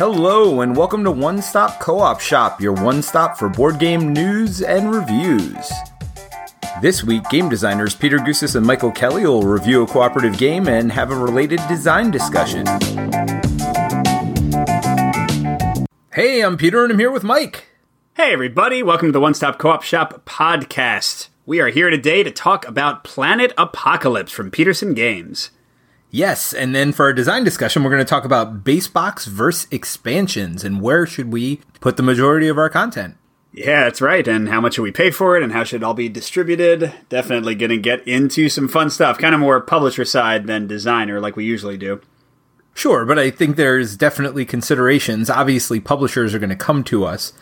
Hello, and welcome to One Stop Co op Shop, your one stop for board game news and reviews. This week, game designers Peter Gousis and Michael Kelly will review a cooperative game and have a related design discussion. Hey, I'm Peter, and I'm here with Mike. Hey, everybody, welcome to the One Stop Co op Shop podcast. We are here today to talk about Planet Apocalypse from Petersen Games. Yes, and then for our design discussion, we're going to talk about base box versus expansions and where should we put the majority of our content. Yeah, that's right. And how much should we pay for it and how should it all be distributed? Definitely going to get into some fun stuff, kind of more publisher side than designer like we usually do. Sure, but I think there's definitely considerations. Obviously, publishers are going to come to us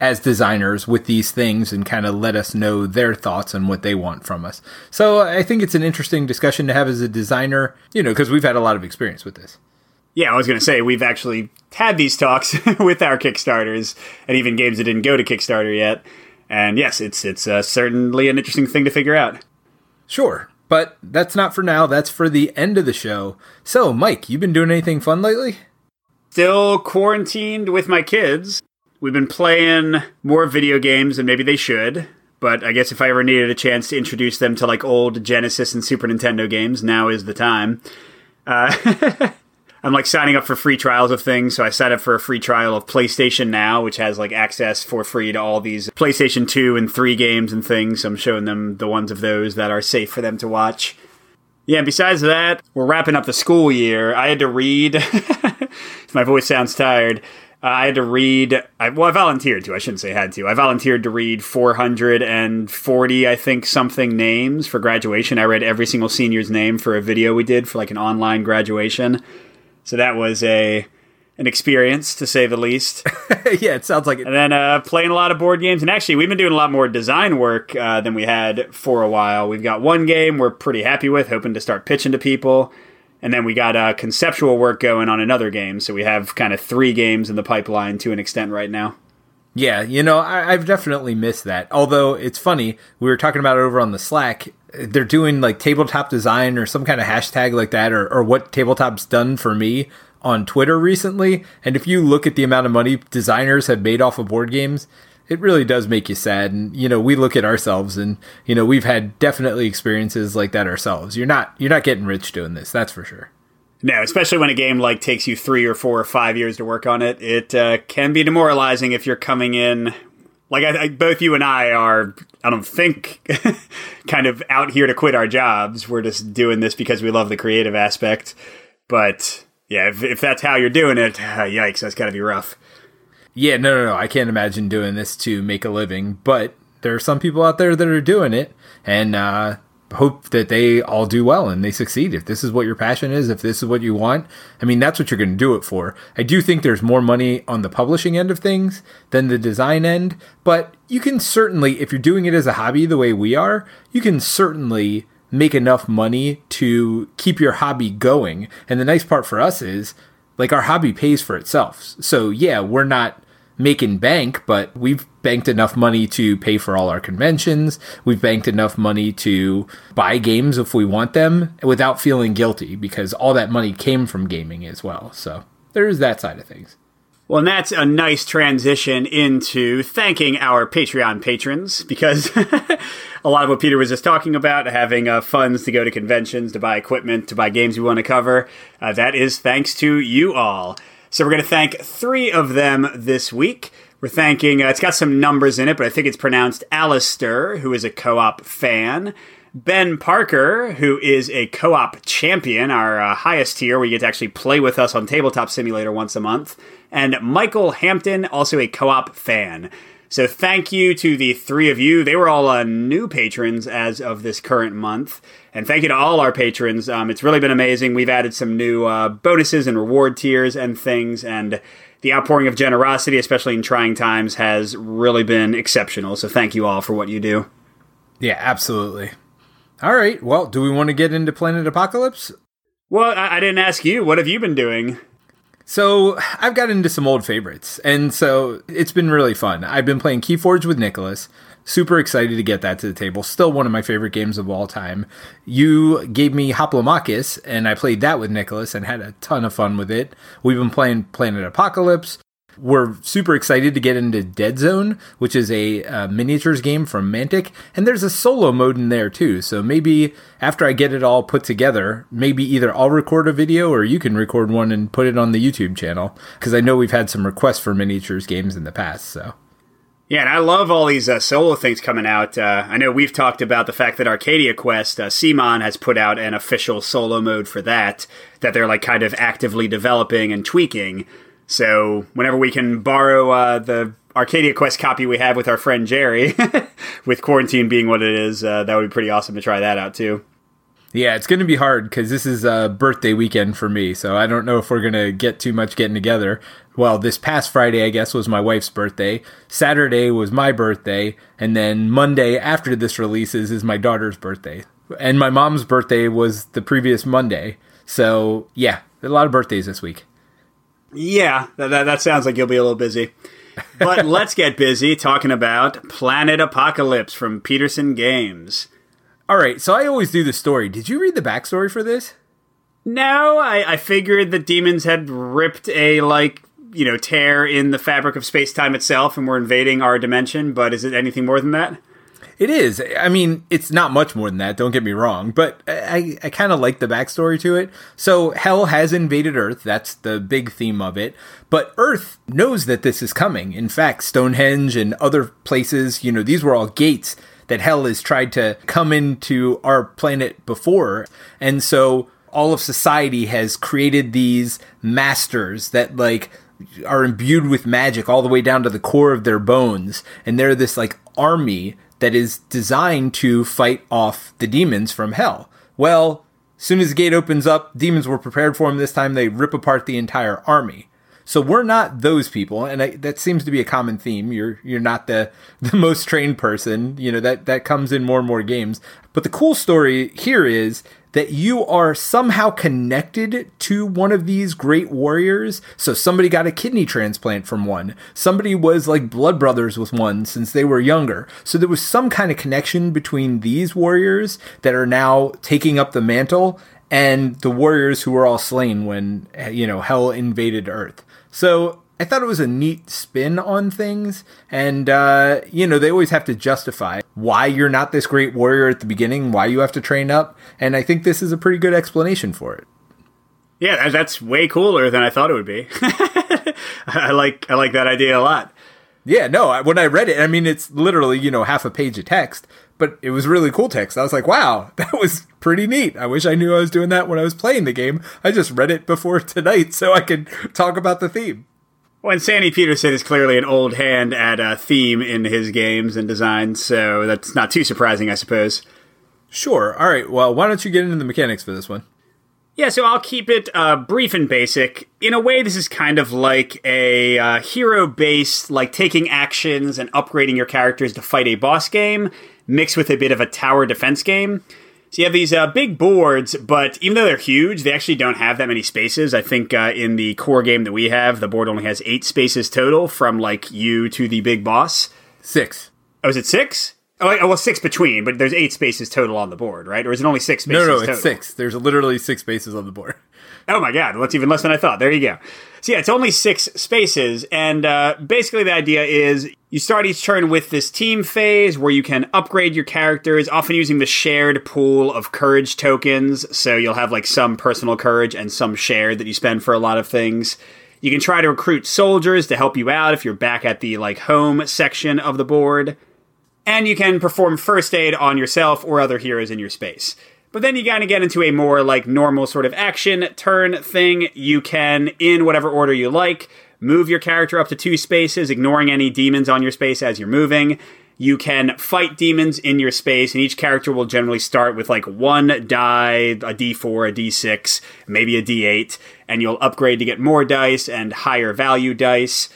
as designers with these things and kind of let us know their thoughts on what they want from us. So I think it's an interesting discussion to have as a designer, you know, because we've had a lot of experience with this. Yeah, I was going to say we've actually had these talks with our Kickstarters and even games that didn't go to Kickstarter yet. And yes, it's it's uh, certainly an interesting thing to figure out. Sure, but that's not for now. That's for the end of the show. So, Mike, you been doing anything fun lately? Still quarantined with my kids. We've been playing more video games than maybe they should, but I guess if I ever needed a chance to introduce them to like old Genesis and Super Nintendo games, now is the time. Uh, I'm like signing up for free trials of things, so I signed up for a free trial of PlayStation Now, which has like access for free to all these PlayStation 2 and 3 games and things. So I'm showing them the ones of those that are safe for them to watch. Yeah, besides that, we're wrapping up the school year. I had to read, my voice sounds tired, uh, I had to read. I, well, I volunteered to. I shouldn't say had to. I volunteered to read 440, I think, something names for graduation. I read every single senior's name for a video we did for like an online graduation. So that was a an experience to say the least. yeah, it sounds like it. And then uh, playing a lot of board games. And actually, we've been doing a lot more design work uh, than we had for a while. We've got one game we're pretty happy with, hoping to start pitching to people. And then we got uh, conceptual work going on another game. So we have kind of three games in the pipeline to an extent right now. Yeah, you know, I, have definitely missed that. Although it's funny, we were talking about it over on the Slack. They're doing like tabletop design or some kind of hashtag like that, or, or what tabletop's done for me on Twitter recently. And if you look at the amount of money designers have made off of board games, it really does make you sad. And you know, we look at ourselves, and you know, we've had definitely experiences like that ourselves. You're not you're not getting rich doing this, that's for sure. No, especially when a game like takes you three or four or five years to work on it, it uh, can be demoralizing if you're coming in. Like I, I, both you and I are, I don't think, kind of out here to quit our jobs. We're just doing this because we love the creative aspect. But yeah, if, if that's how you're doing it, uh, yikes, that's got to be rough. Yeah, no, no, no. I can't imagine doing this to make a living, but there are some people out there that are doing it, and uh, hope that they all do well and they succeed. If this is what your passion is, if this is what you want, I mean, that's what you're going to do it for. I do think there's more money on the publishing end of things than the design end, but you can certainly, if you're doing it as a hobby the way we are, you can certainly make enough money to keep your hobby going. And the nice part for us is, like, our hobby pays for itself. So, yeah, we're not making bank, but we've banked enough money to pay for all our conventions. We've banked enough money to buy games if we want them without feeling guilty because all that money came from gaming as well. So there's that side of things. Well, and that's a nice transition into thanking our Patreon patrons because a lot of what Peter was just talking about, having uh, funds to go to conventions, to buy equipment, to buy games we want to cover, uh, that is thanks to you all. So we're going to thank three of them this week. We're thanking, uh, it's got some numbers in it, but I think it's pronounced Alistair, who is a co op fan. Ben Parker, who is a co op champion, our uh, highest tier, where you get to actually play with us on Tabletop Simulator once a month. And Michael Hampton, also a co op fan. So thank you to the three of you. They were all uh, new patrons as of this current month. And thank you to all our patrons. Um, it's really been amazing. We've added some new uh, bonuses and reward tiers and things. And the outpouring of generosity, especially in trying times, has really been exceptional. So thank you all for what you do. Yeah, absolutely. All right. Well, do we want to get into Planet Apocalypse? Well, I, I didn't ask you. What have you been doing? So I've got into some old favorites, and so it's been really fun. I've been playing Keyforge with Nicholas. Super excited to get that to the table. Still one of my favorite games of all time. You gave me Hoplomachus, and I played that with Nicholas and had a ton of fun with it. We've been playing Planet Apocalypse. We're super excited to get into Dead Zone, which is a uh, miniatures game from Mantic, and there's a solo mode in there too. So maybe after I get it all put together, maybe either I'll record a video or you can record one and put it on the YouTube channel because I know we've had some requests for miniatures games in the past. So. Yeah, and I love all these uh, solo things coming out. Uh, I know we've talked about the fact that Arcadia Quest, uh, CMON has put out an official solo mode for that, that they're like kind of actively developing and tweaking. So whenever we can borrow uh, the Arcadia Quest copy we have with our friend Jerry, with quarantine being what it is, uh, that would be pretty awesome to try that out too. Yeah, it's going to be hard because this is a birthday weekend for me, so I don't know if we're going to get too much getting together. Well, this past Friday, I guess, was my wife's birthday. Saturday was my birthday, and then Monday after this releases is my daughter's birthday. And my mom's birthday was the previous Monday. So, yeah, a lot of birthdays this week. Yeah, that, that, that sounds like you'll be a little busy. But let's get busy talking about Planet Apocalypse from Petersen Games. All right, so I always do the story. Did you read the backstory for this? No, I, I figured the demons had ripped a, like, you know, tear in the fabric of space time itself and were invading our dimension, but is it anything more than that? It is. I mean, it's not much more than that, don't get me wrong, but I, I kind of like the backstory to it. So, Hell has invaded Earth. That's the big theme of it. But Earth knows that this is coming. In fact, Stonehenge and other places, you know, these were all gates that Hell has tried to come into our planet before. And so, all of society has created these masters that, like, are imbued with magic all the way down to the core of their bones. And they're this, like, army that is designed to fight off the demons from hell. Well, as soon as the gate opens up, demons were prepared for them this time. They rip apart the entire army. So we're not those people, and I, that seems to be a common theme. You're you're not the the most trained person. You know that that comes in more and more games. But the cool story here is that you are somehow connected to one of these great warriors. So somebody got a kidney transplant from one. Somebody was like blood brothers with one since they were younger. So there was some kind of connection between these warriors that are now taking up the mantle and the warriors who were all slain when you know hell invaded earth. So I thought it was a neat spin on things. And, uh, you know, they always have to justify why you're not this great warrior at the beginning, why you have to train up. And I think this is a pretty good explanation for it. Yeah, that's way cooler than I thought it would be. I like I like that idea a lot. Yeah, no, when I read it, I mean, it's literally, you know, half a page of text, but it was really cool text. I was like, wow, that was pretty neat. I wish I knew I was doing that when I was playing the game. I just read it before tonight so I could talk about the theme. Well, and Sandy Petersen is clearly an old hand at a theme in his games and designs, so that's not too surprising, I suppose. Sure. All right. Well, why don't you get into the mechanics for this one? Yeah, so I'll keep it uh, brief and basic. In a way, this is kind of like a uh, hero based, like taking actions and upgrading your characters to fight a boss game, mixed with a bit of a tower defense game. So you have these uh, big boards, but even though they're huge, they actually don't have that many spaces. I think uh, in the core game that we have, the board only has eight spaces total from like you to the big boss. Six. Oh, is it six? Oh, well, six between, but there's eight spaces total on the board, right? Or is it only six spaces? No, no, total? it's six. There's literally six spaces on the board. Oh my god, that's even less than I thought. There you go. So yeah, it's only six spaces, and uh, basically the idea is you start each turn with this team phase where you can upgrade your characters, often using the shared pool of courage tokens. So you'll have like some personal courage and some shared that you spend for a lot of things. You can try to recruit soldiers to help you out if you're back at the like home section of the board. And you can perform first aid on yourself or other heroes in your space. But then you kind of get into a more like normal sort of action turn thing. You can, in whatever order you like, move your character up to two spaces, ignoring any demons on your space as you're moving. You can fight demons in your space, and each character will generally start with like one die, a d4, a d6, maybe a d8, and you'll upgrade to get more dice and higher value dice.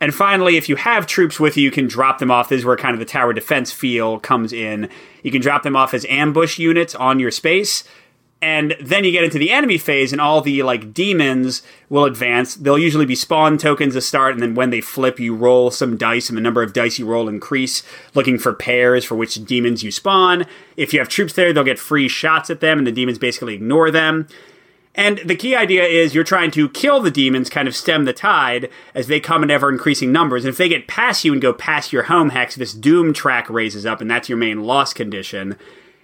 And finally, if you have troops with you, you can drop them off. This is where kind of the tower defense feel comes in. You can drop them off as ambush units on your space. And then you get into the enemy phase, and all the like demons will advance. They'll usually be spawn tokens to start, and then when they flip, you roll some dice, and the number of dice you roll increase, looking for pairs for which demons you spawn. If you have troops there, they'll get free shots at them, and the demons basically ignore them. And the key idea is you're trying to kill the demons, kind of stem the tide as they come in ever increasing numbers. And if they get past you and go past your home hex, this doom track raises up, and that's your main loss condition.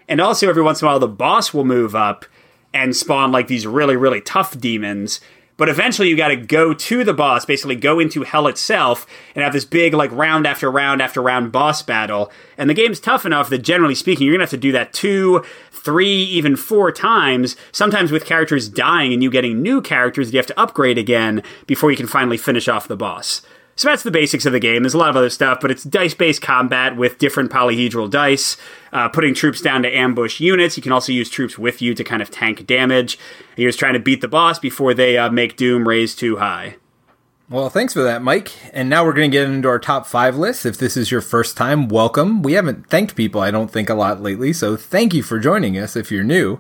And also, every once in a while, the boss will move up and spawn like these really, really tough demons. But eventually, you got to go to the boss, basically go into hell itself, and have this big, like, round after round after round boss battle. And the game's tough enough that, generally speaking, you're to have to do that two, three, even four times, sometimes with characters dying and you getting new characters that you have to upgrade again before you can finally finish off the boss. So that's the basics of the game. There's a lot of other stuff, but it's dice based combat with different polyhedral dice, uh, putting troops down to ambush units. You can also use troops with you to kind of tank damage. You're just trying to beat the boss before they uh, make Doom raise too high. Well, thanks for that, Mike. And now we're going to get into our top five list. If this is your first time, welcome. We haven't thanked people, I don't think, a lot lately, so thank you for joining us if you're new.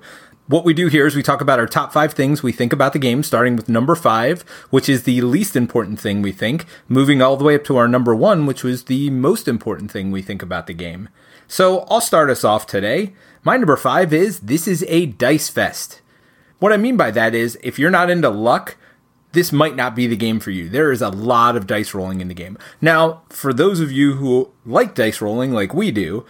What we do here is we talk about our top five things we think about the game, starting with number five, which is the least important thing we think, moving all the way up to our number one, which was the most important thing we think about the game. So I'll start us off today. My number five is this is a dice fest. What I mean by that is if you're not into luck, this might not be the game for you. There is a lot of dice rolling in the game. Now, for those of you who like dice rolling like we do,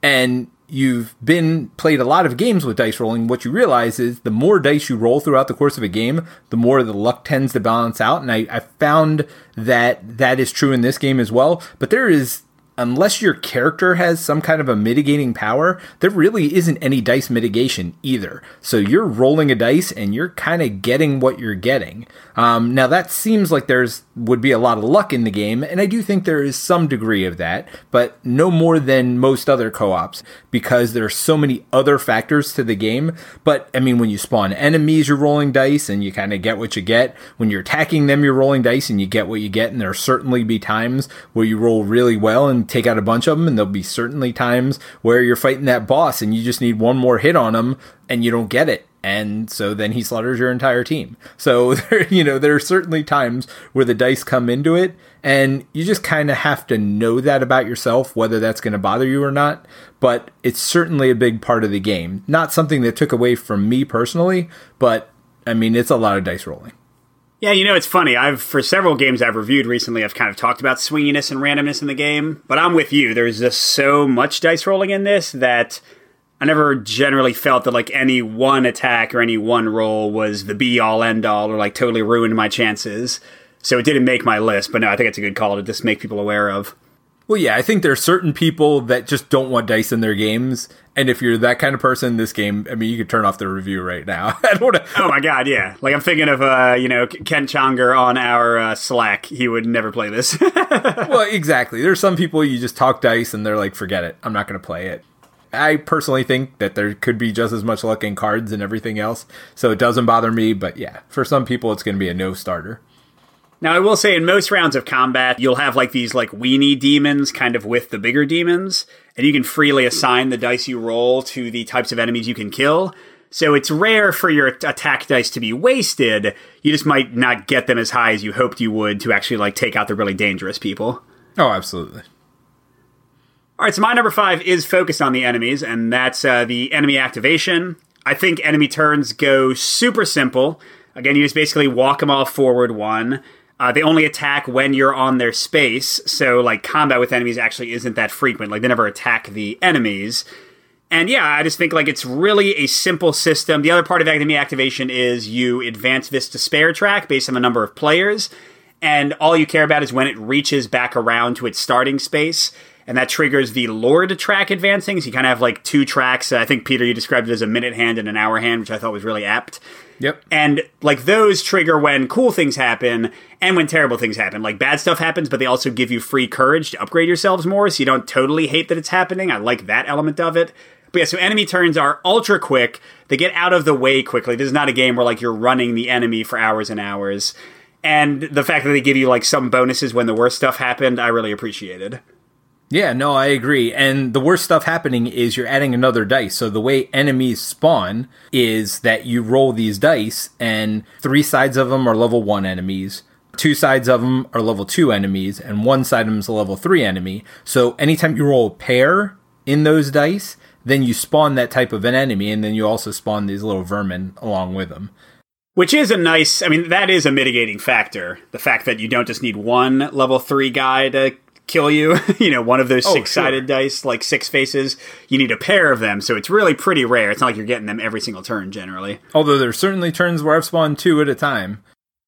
and you've been played a lot of games with dice rolling, what you realize is the more dice you roll throughout the course of a game, the more the luck tends to balance out. And I, I found that that is true in this game as well. But there is unless your character has some kind of a mitigating power, there really isn't any dice mitigation either. So you're rolling a dice and you're kind of getting what you're getting. Um, now that seems like there's would be a lot of luck in the game, and I do think there is some degree of that, but no more than most other co-ops because there are so many other factors to the game. But I mean, when you spawn enemies, you're rolling dice and you kind of get what you get. When you're attacking them, you're rolling dice and you get what you get. And there'll certainly be times where you roll really well and take out a bunch of them, and there'll be certainly times where you're fighting that boss and you just need one more hit on him and you don't get it and so then he slaughters your entire team. So there, you know, there are certainly times where the dice come into it, and you just kind of have to know that about yourself, whether that's going to bother you or not. But it's certainly a big part of the game. Not something that took away from me personally, but I mean, it's a lot of dice rolling. Yeah, you know, it's funny. I've for several games I've reviewed recently, I've kind of talked about swinginess and randomness in the game, but I'm with you. There's just so much dice rolling in this that I never generally felt that like any one attack or any one roll was the be all end all or like totally ruined my chances. So it didn't make my list, but no, I think it's a good call to just make people aware of. Well, yeah, I think there are certain people that just don't want dice in their games, and if you're that kind of person, this game, I mean, you could turn off the review right now. I don't wanna... Oh my god, yeah. Like I'm thinking of, uh, you know, Ken Chonger on our uh, Slack. He would never play this. well, exactly. There's some people you just talk dice, and they're like, forget it, I'm not going to play it. I personally think that there could be just as much luck in cards and everything else, so it doesn't bother me. But yeah, for some people, it's going to be a no starter. Now, I will say, in most rounds of combat, you'll have like these like weenie demons, kind of with the bigger demons, and you can freely assign the dice you roll to the types of enemies you can kill. So it's rare for your attack dice to be wasted. You just might not get them as high as you hoped you would to actually like take out the really dangerous people. Oh, absolutely. All right, so my number five is focused on the enemies, and that's uh, the enemy activation. I think enemy turns go super simple. Again, you just basically walk them all forward one. Uh, they only attack when you're on their space, so like combat with enemies actually isn't that frequent. Like they never attack the enemies. And yeah, I just think like it's really a simple system. The other part of enemy activation is you advance this despair track based on the number of players, and all you care about is when it reaches back around to its starting space and that triggers the Lord track advancing. So you kind of have like two tracks. Uh, I think Peter, you described it as a minute hand and an hour hand, which I thought was really apt. Yep. And like those trigger when cool things happen and when terrible things happen. Like bad stuff happens, but they also give you free courage to upgrade yourselves more, so you don't totally hate that it's happening. I like that element of it. But yeah, so enemy turns are ultra quick. They get out of the way quickly. This is not a game where like you're running the enemy for hours and hours. And the fact that they give you like some bonuses when the worst stuff happened, I really appreciated. Yeah, no, I agree. And the worst stuff happening is you're adding another dice. So the way enemies spawn is that you roll these dice, and three sides of them are level one enemies. Two sides of them are level two enemies, and one side of them is a level three enemy. So anytime you roll a pair in those dice, then you spawn that type of an enemy, and then you also spawn these little vermin along with them. Which is a nice, I mean, that is a mitigating factor. The fact that you don't just need one level three guy to kill you, you know, one of those oh, six sided sure. dice, like six faces, you need a pair of them. So it's really pretty rare. It's not like you're getting them every single turn generally. Although there's certainly turns where I've spawned two at a time.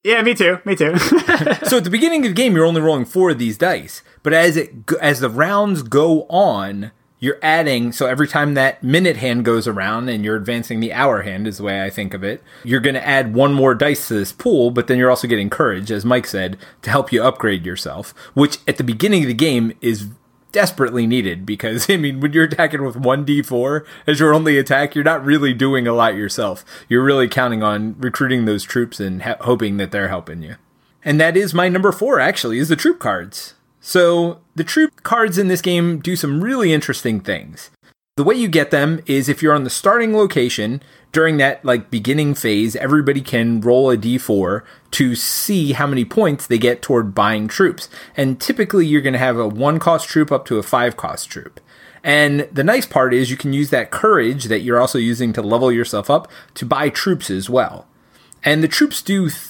Yeah, me too. Me too. so at the beginning of the game, you're only rolling four of these dice, but as it as the rounds go on, you're adding so every time that minute hand goes around and you're advancing the hour hand is the way I think of it. You're going to add one more dice to this pool, but then you're also getting courage, as Mike said, to help you upgrade yourself, which at the beginning of the game is desperately needed because I mean when you're attacking with 1d4 as your only attack you're not really doing a lot yourself you're really counting on recruiting those troops and ha- hoping that they're helping you and that is my number 4 actually is the troop cards so, the troop cards in this game do some really interesting things. The way you get them is if you're on the starting location during that like beginning phase, everybody can roll a d4 to see how many points they get toward buying troops. And typically you're going to have a 1 cost troop up to a 5 cost troop. And the nice part is you can use that courage that you're also using to level yourself up to buy troops as well. And the troops do th-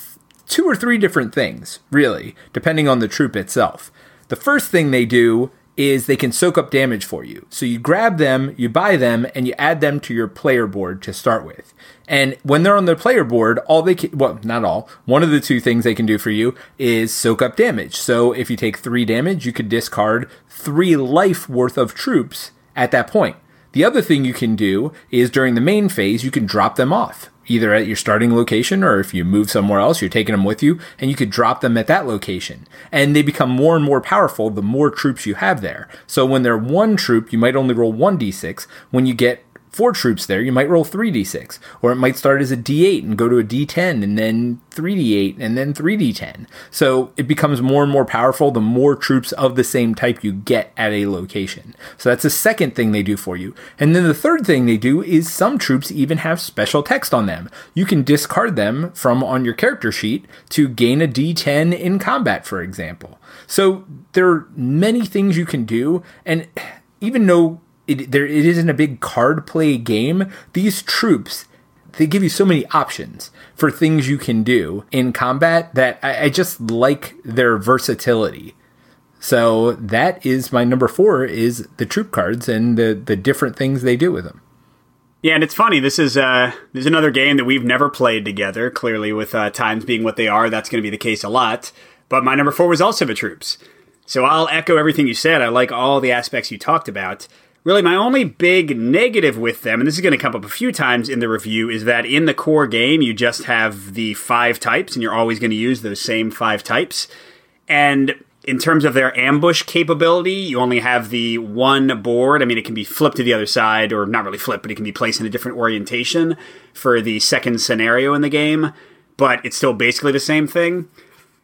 two or three different things, really, depending on the troop itself. The first thing they do is they can soak up damage for you. So you grab them, you buy them, and you add them to your player board to start with. And when they're on the player board, all they can, well, not all, one of the two things they can do for you is soak up damage. So if you take three damage, you could discard three life worth of troops at that point. The other thing you can do is during the main phase, you can drop them off either at your starting location or if you move somewhere else, you're taking them with you and you could drop them at that location. And they become more and more powerful the more troops you have there. So when they're one troop, you might only roll 1d6. When you get four troops there, you might roll 3d6. Or it might start as a d8 and go to a d10 and then 3d8 and then 3d10. So it becomes more and more powerful the more troops of the same type you get at a location. So that's the second thing they do for you. And then the third thing they do is some troops even have special text on them. You can discard them from on your character sheet to gain a d10 in combat, for example. So there are many things you can do. And even though it, there, it isn't a big card play game. These troops, they give you so many options for things you can do in combat that I, I just like their versatility. So that is my number four is the troop cards and the, the different things they do with them. Yeah, and it's funny. This is uh, this is another game that we've never played together. Clearly, with uh, times being what they are, that's going to be the case a lot. But my number four was also the troops. So I'll echo everything you said. I like all the aspects you talked about. Really, my only big negative with them, and this is going to come up a few times in the review, is that in the core game, you just have the five types, and you're always going to use those same five types. And in terms of their ambush capability, you only have the one board. I mean, it can be flipped to the other side, or not really flipped, but it can be placed in a different orientation for the second scenario in the game, but it's still basically the same thing.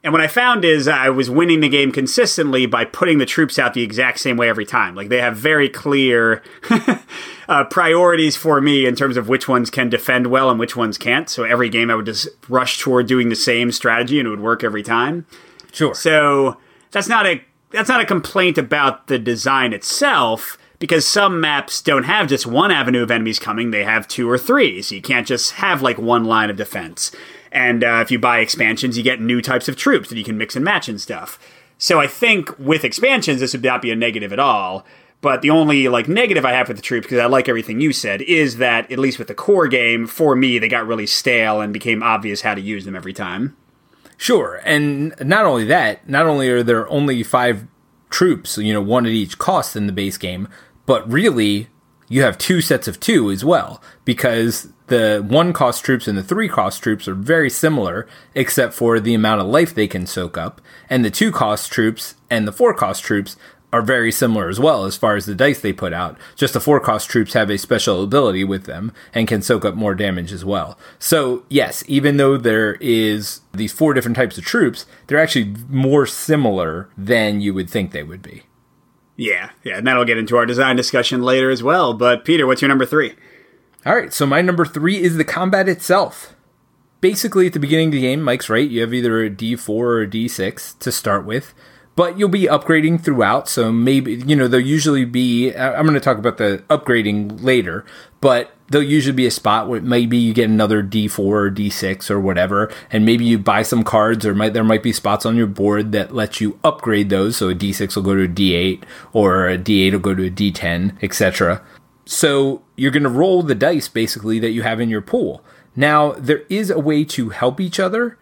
And what I found is I was winning the game consistently by putting the troops out the exact same way every time. Like they have very clear uh, priorities for me in terms of which ones can defend well and which ones can't. So every game I would just rush toward doing the same strategy and it would work every time. Sure. So that's not a that's not a complaint about the design itself because some maps don't have just one avenue of enemies coming, they have two or three. So you can't just have like one line of defense. And uh, if you buy expansions, you get new types of troops that you can mix and match and stuff. So I think with expansions, this would not be a negative at all. But the only like negative I have with the troops, because I like everything you said, is that at least with the core game, for me, they got really stale and became obvious how to use them every time. Sure, and not only that, not only are there only five troops, you know, one at each cost in the base game, but really you have two sets of two as well because the one cost troops and the three cost troops are very similar, except for the amount of life they can soak up. And the two cost troops and the four cost troops are very similar as well as far as the dice they put out. Just the four cost troops have a special ability with them and can soak up more damage as well. So, yes, even though there is these four different types of troops, they're actually more similar than you would think they would be. Yeah, yeah, and that'll get into our design discussion later as well. But Peter, what's your number three? All right, so my number three is the combat itself. Basically, at the beginning of the game, Mike's right. You have either a D4 or a D6 to start with, but you'll be upgrading throughout. So maybe, you know, there'll usually be, I'm going to talk about the upgrading later, but there'll usually be a spot where maybe you get another D4 or D6 or whatever, and maybe you buy some cards, or might, there might be spots on your board that let you upgrade those. So a D6 will go to a D8, or a D8 will go to a D10, etc. So you're going to roll the dice basically that you have in your pool. Now, there is a way to help each other,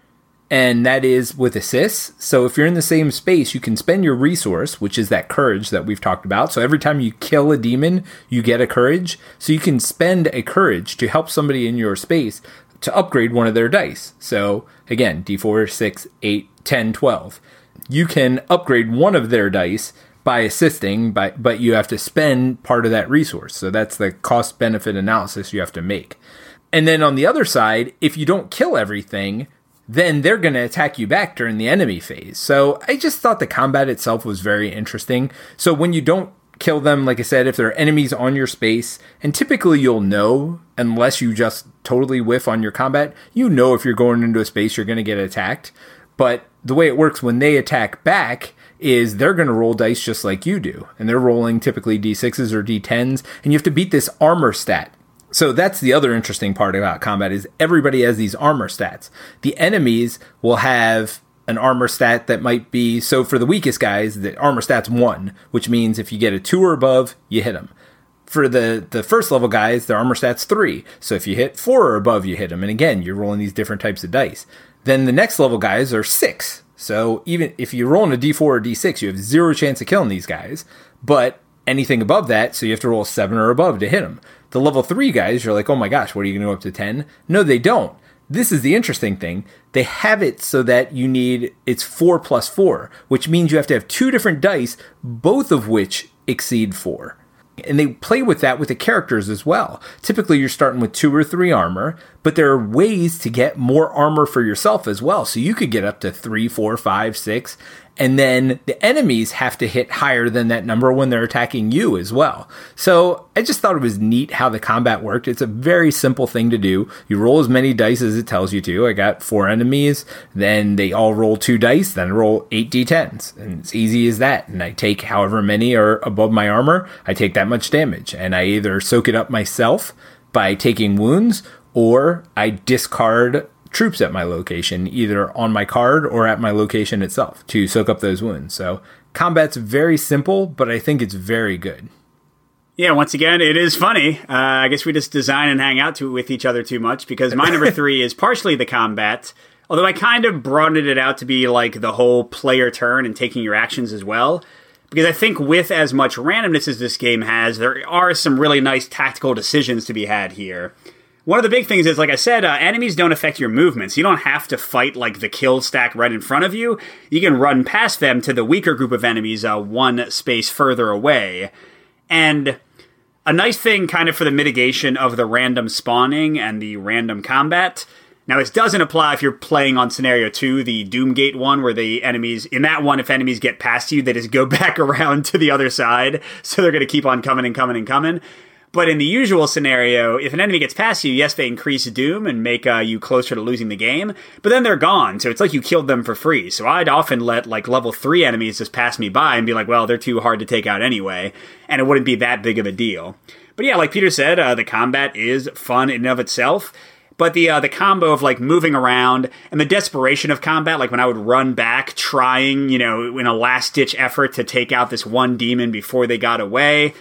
and that is with assists. So if you're in the same space, you can spend your resource, which is that courage that we've talked about. So every time you kill a demon, you get a courage. So you can spend a courage to help somebody in your space to upgrade one of their dice. So again, d4, 6, 8, 10, 12. You can upgrade one of their dice by assisting, by, but you have to spend part of that resource. So that's the cost benefit analysis you have to make. And then on the other side, if you don't kill everything, then they're going to attack you back during the enemy phase. So I just thought the combat itself was very interesting. So when you don't kill them, like I said, if there are enemies on your space, and typically you'll know, unless you just totally whiff on your combat, you know if you're going into a space, you're going to get attacked. But the way it works when they attack back is they're going to roll dice just like you do. And they're rolling typically d6s or d10s. And you have to beat this armor stat. So that's the other interesting part about combat is everybody has these armor stats. The enemies will have an armor stat that might be so for the weakest guys, the armor stat's one, which means if you get a two or above, you hit them. For the the first level guys, the armor stat's three. So if you hit four or above, you hit them. And again, you're rolling these different types of dice. Then the next level guys are six. So even if you're rolling a d4 or d6, you have zero chance of killing these guys. But anything above that, so you have to roll seven or above to hit them. The level three guys, you're like, oh my gosh, what are you going to go up to 10? No, they don't. This is the interesting thing. They have it so that you need, it's four plus four, which means you have to have two different dice, both of which exceed four. And they play with that with the characters as well. Typically, you're starting with two or three armor, but there are ways to get more armor for yourself as well. So you could get up to three, four, five, six, and then the enemies have to hit higher than that number when they're attacking you as well. So I just thought it was neat how the combat worked. It's a very simple thing to do. You roll as many dice as it tells you to. I got four enemies, then they all roll two dice, then roll eight d10s. And it's easy as that. And I take however many are above my armor, I take that much damage. And I either soak it up myself by taking wounds or I discard troops at my location, either on my card or at my location itself, to soak up those wounds. So combat's very simple, but I think it's very good. Yeah, once again, it is funny. Uh, I guess we just design and hang out to, with each other too much because my number three is partially the combat, although I kind of broadened it out to be like the whole player turn and taking your actions as well. Because I think with as much randomness as this game has, there are some really nice tactical decisions to be had here. One of the big things is, like I said, uh, enemies don't affect your movements. You don't have to fight like the kill stack right in front of you. You can run past them to the weaker group of enemies uh, one space further away. And a nice thing, kind of, for the mitigation of the random spawning and the random combat. Now, this doesn't apply if you're playing on scenario two, the Doomgate one, where the enemies, in that one, if enemies get past you, they just go back around to the other side. So they're going to keep on coming and coming and coming. But in the usual scenario, if an enemy gets past you, yes, they increase doom and make uh, you closer to losing the game, but then they're gone, so it's like you killed them for free. So I'd often let like level 3 enemies just pass me by and be like, well, they're too hard to take out anyway, and it wouldn't be that big of a deal. But yeah, like Peter said, uh, the combat is fun in and of itself. But the uh, the combo of like moving around and the desperation of combat, like when I would run back, trying, you know, in a last ditch effort to take out this one demon before they got away,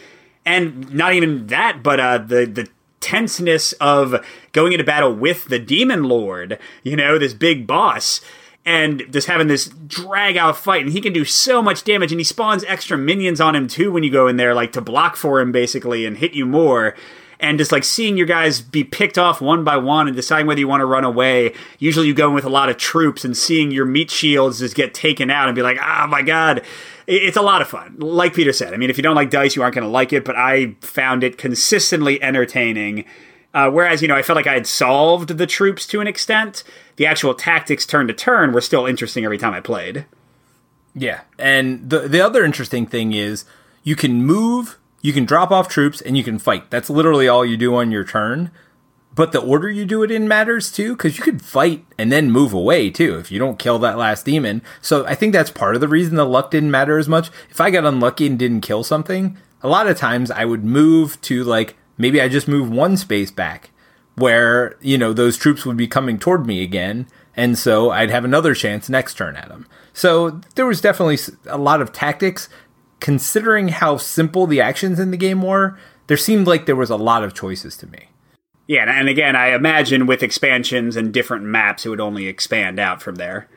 and not even that, but uh, the the tenseness of going into battle with the demon lord, you know, this big boss, and just having this drag out fight, and he can do so much damage, and he spawns extra minions on him too when you go in there, like to block for him basically and hit you more. And just like seeing your guys be picked off one by one and deciding whether you want to run away. Usually you go in with a lot of troops and seeing your meat shields just get taken out and be like, oh my god, it's a lot of fun. Like Peter said, I mean, if you don't like dice, you aren't going to like it, but I found it consistently entertaining. Uh, whereas, you know, I felt like I had solved the troops to an extent. The actual tactics turn to turn were still interesting every time I played. Yeah. And the, the other interesting thing is you can move, you can drop off troops, and you can fight. That's literally all you do on your turn. But the order you do it in matters too, because you could fight and then move away too if you don't kill that last demon. So I think that's part of the reason the luck didn't matter as much. If I got unlucky and didn't kill something, a lot of times I would move to like maybe I just move one space back where, you know, those troops would be coming toward me again. And so I'd have another chance next turn at them. So there was definitely a lot of tactics. Considering how simple the actions in the game were, there seemed like there was a lot of choices to me. Yeah, and again, I imagine with expansions and different maps, it would only expand out from there.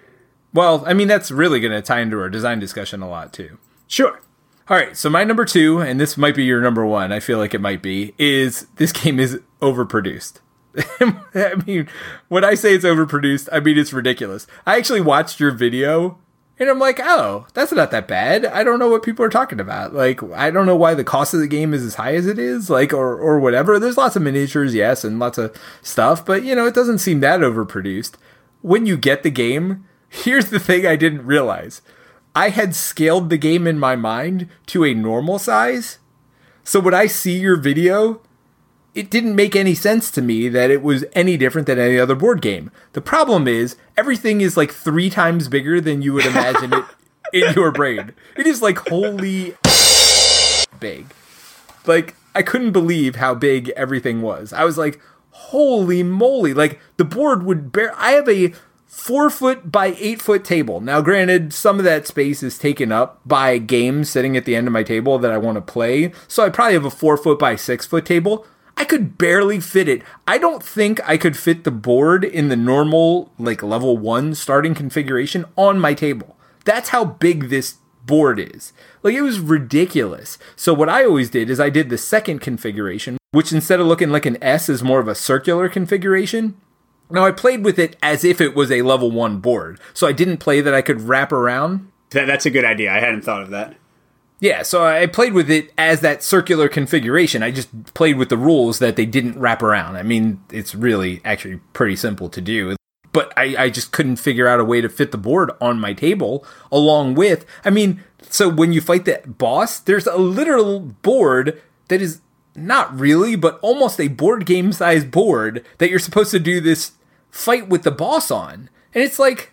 Well, I mean, that's really going to tie into our design discussion a lot, too. Sure. All right, so my number two, and this might be your number one, I feel like it might be, is this game is overproduced. I mean, when I say it's overproduced, I mean it's ridiculous. I actually watched your video and I'm like, oh, that's not that bad. I don't know what people are talking about. Like, I don't know why the cost of the game is as high as it is, like, or, or whatever. There's lots of miniatures, yes, and lots of stuff, but, you know, it doesn't seem that overproduced. When you get the game, here's the thing I didn't realize I had scaled the game in my mind to a normal size. So when I see your video, it didn't make any sense to me that it was any different than any other board game. The problem is everything is like three times bigger than you would imagine it in your brain. It is like holy big. Like I couldn't believe how big everything was. I was like, holy moly! Like the board would bear. I have a four foot by eight foot table. Now, granted, some of that space is taken up by games sitting at the end of my table that I want to play. So I probably have a four foot by six foot table. I could barely fit it. I don't think I could fit the board in the normal, like level one starting configuration on my table. That's how big this board is. Like, it was ridiculous. So, what I always did is I did the second configuration, which instead of looking like an S is more of a circular configuration. Now, I played with it as if it was a level one board. So, I didn't play that I could wrap around. That, that's a good idea. I hadn't thought of that. Yeah, so I played with it as that circular configuration. I just played with the rules that they didn't wrap around. I mean, it's really actually pretty simple to do. But I, I just couldn't figure out a way to fit the board on my table along with. I mean, so when you fight that boss, there's a literal board that is not really, but almost a board game size board that you're supposed to do this fight with the boss on. And it's like,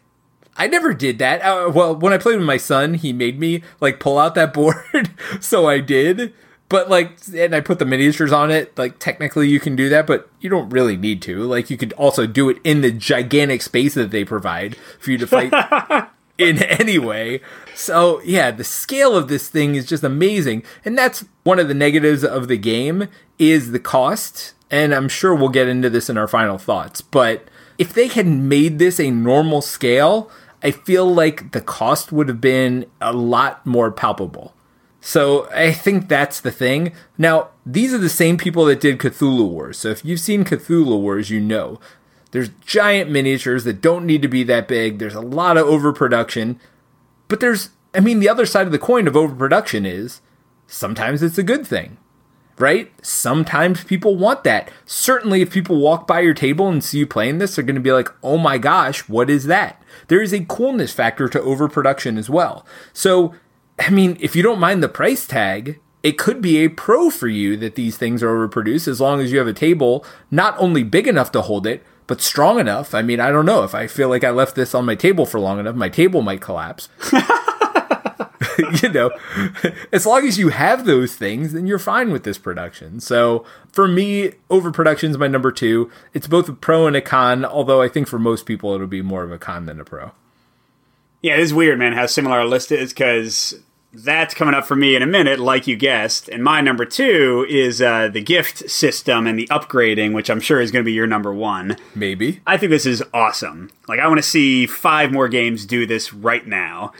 I never did that. Uh, well, when I played with my son, he made me like pull out that board, so I did. But like, and I put the miniatures on it. Like, technically, you can do that, but you don't really need to. Like, you could also do it in the gigantic space that they provide for you to fight in anyway. So yeah, the scale of this thing is just amazing, and that's one of the negatives of the game is the cost. And I'm sure we'll get into this in our final thoughts, but if they had made this a normal scale, I feel like the cost would have been a lot more palpable. So I think that's the thing. Now, these are the same people that did Cthulhu Wars. So if you've seen Cthulhu Wars, you know there's giant miniatures that don't need to be that big. There's a lot of overproduction. But there's, I mean, the other side of the coin of overproduction is sometimes it's a good thing right? Sometimes people want that. Certainly, if people walk by your table and see you playing this, they're going to be like, oh my gosh, what is that? There is a coolness factor to overproduction as well. So, I mean, if you don't mind the price tag, it could be a pro for you that these things are overproduced as long as you have a table not only big enough to hold it, but strong enough. I mean, I don't know. If I feel like I left this on my table for long enough, my table might collapse. you know, as long as you have those things, then you're fine with this production. So for me, overproduction is my number two. It's both a pro and a con, although I think for most people it'll be more of a con than a pro. Yeah, it is weird, man, how similar our list is because that's coming up for me in a minute, like you guessed. And my number two is uh, the gift system and the upgrading, which I'm sure is going to be your number one. Maybe. I think this is awesome. Like, I want to see five more games do this right now.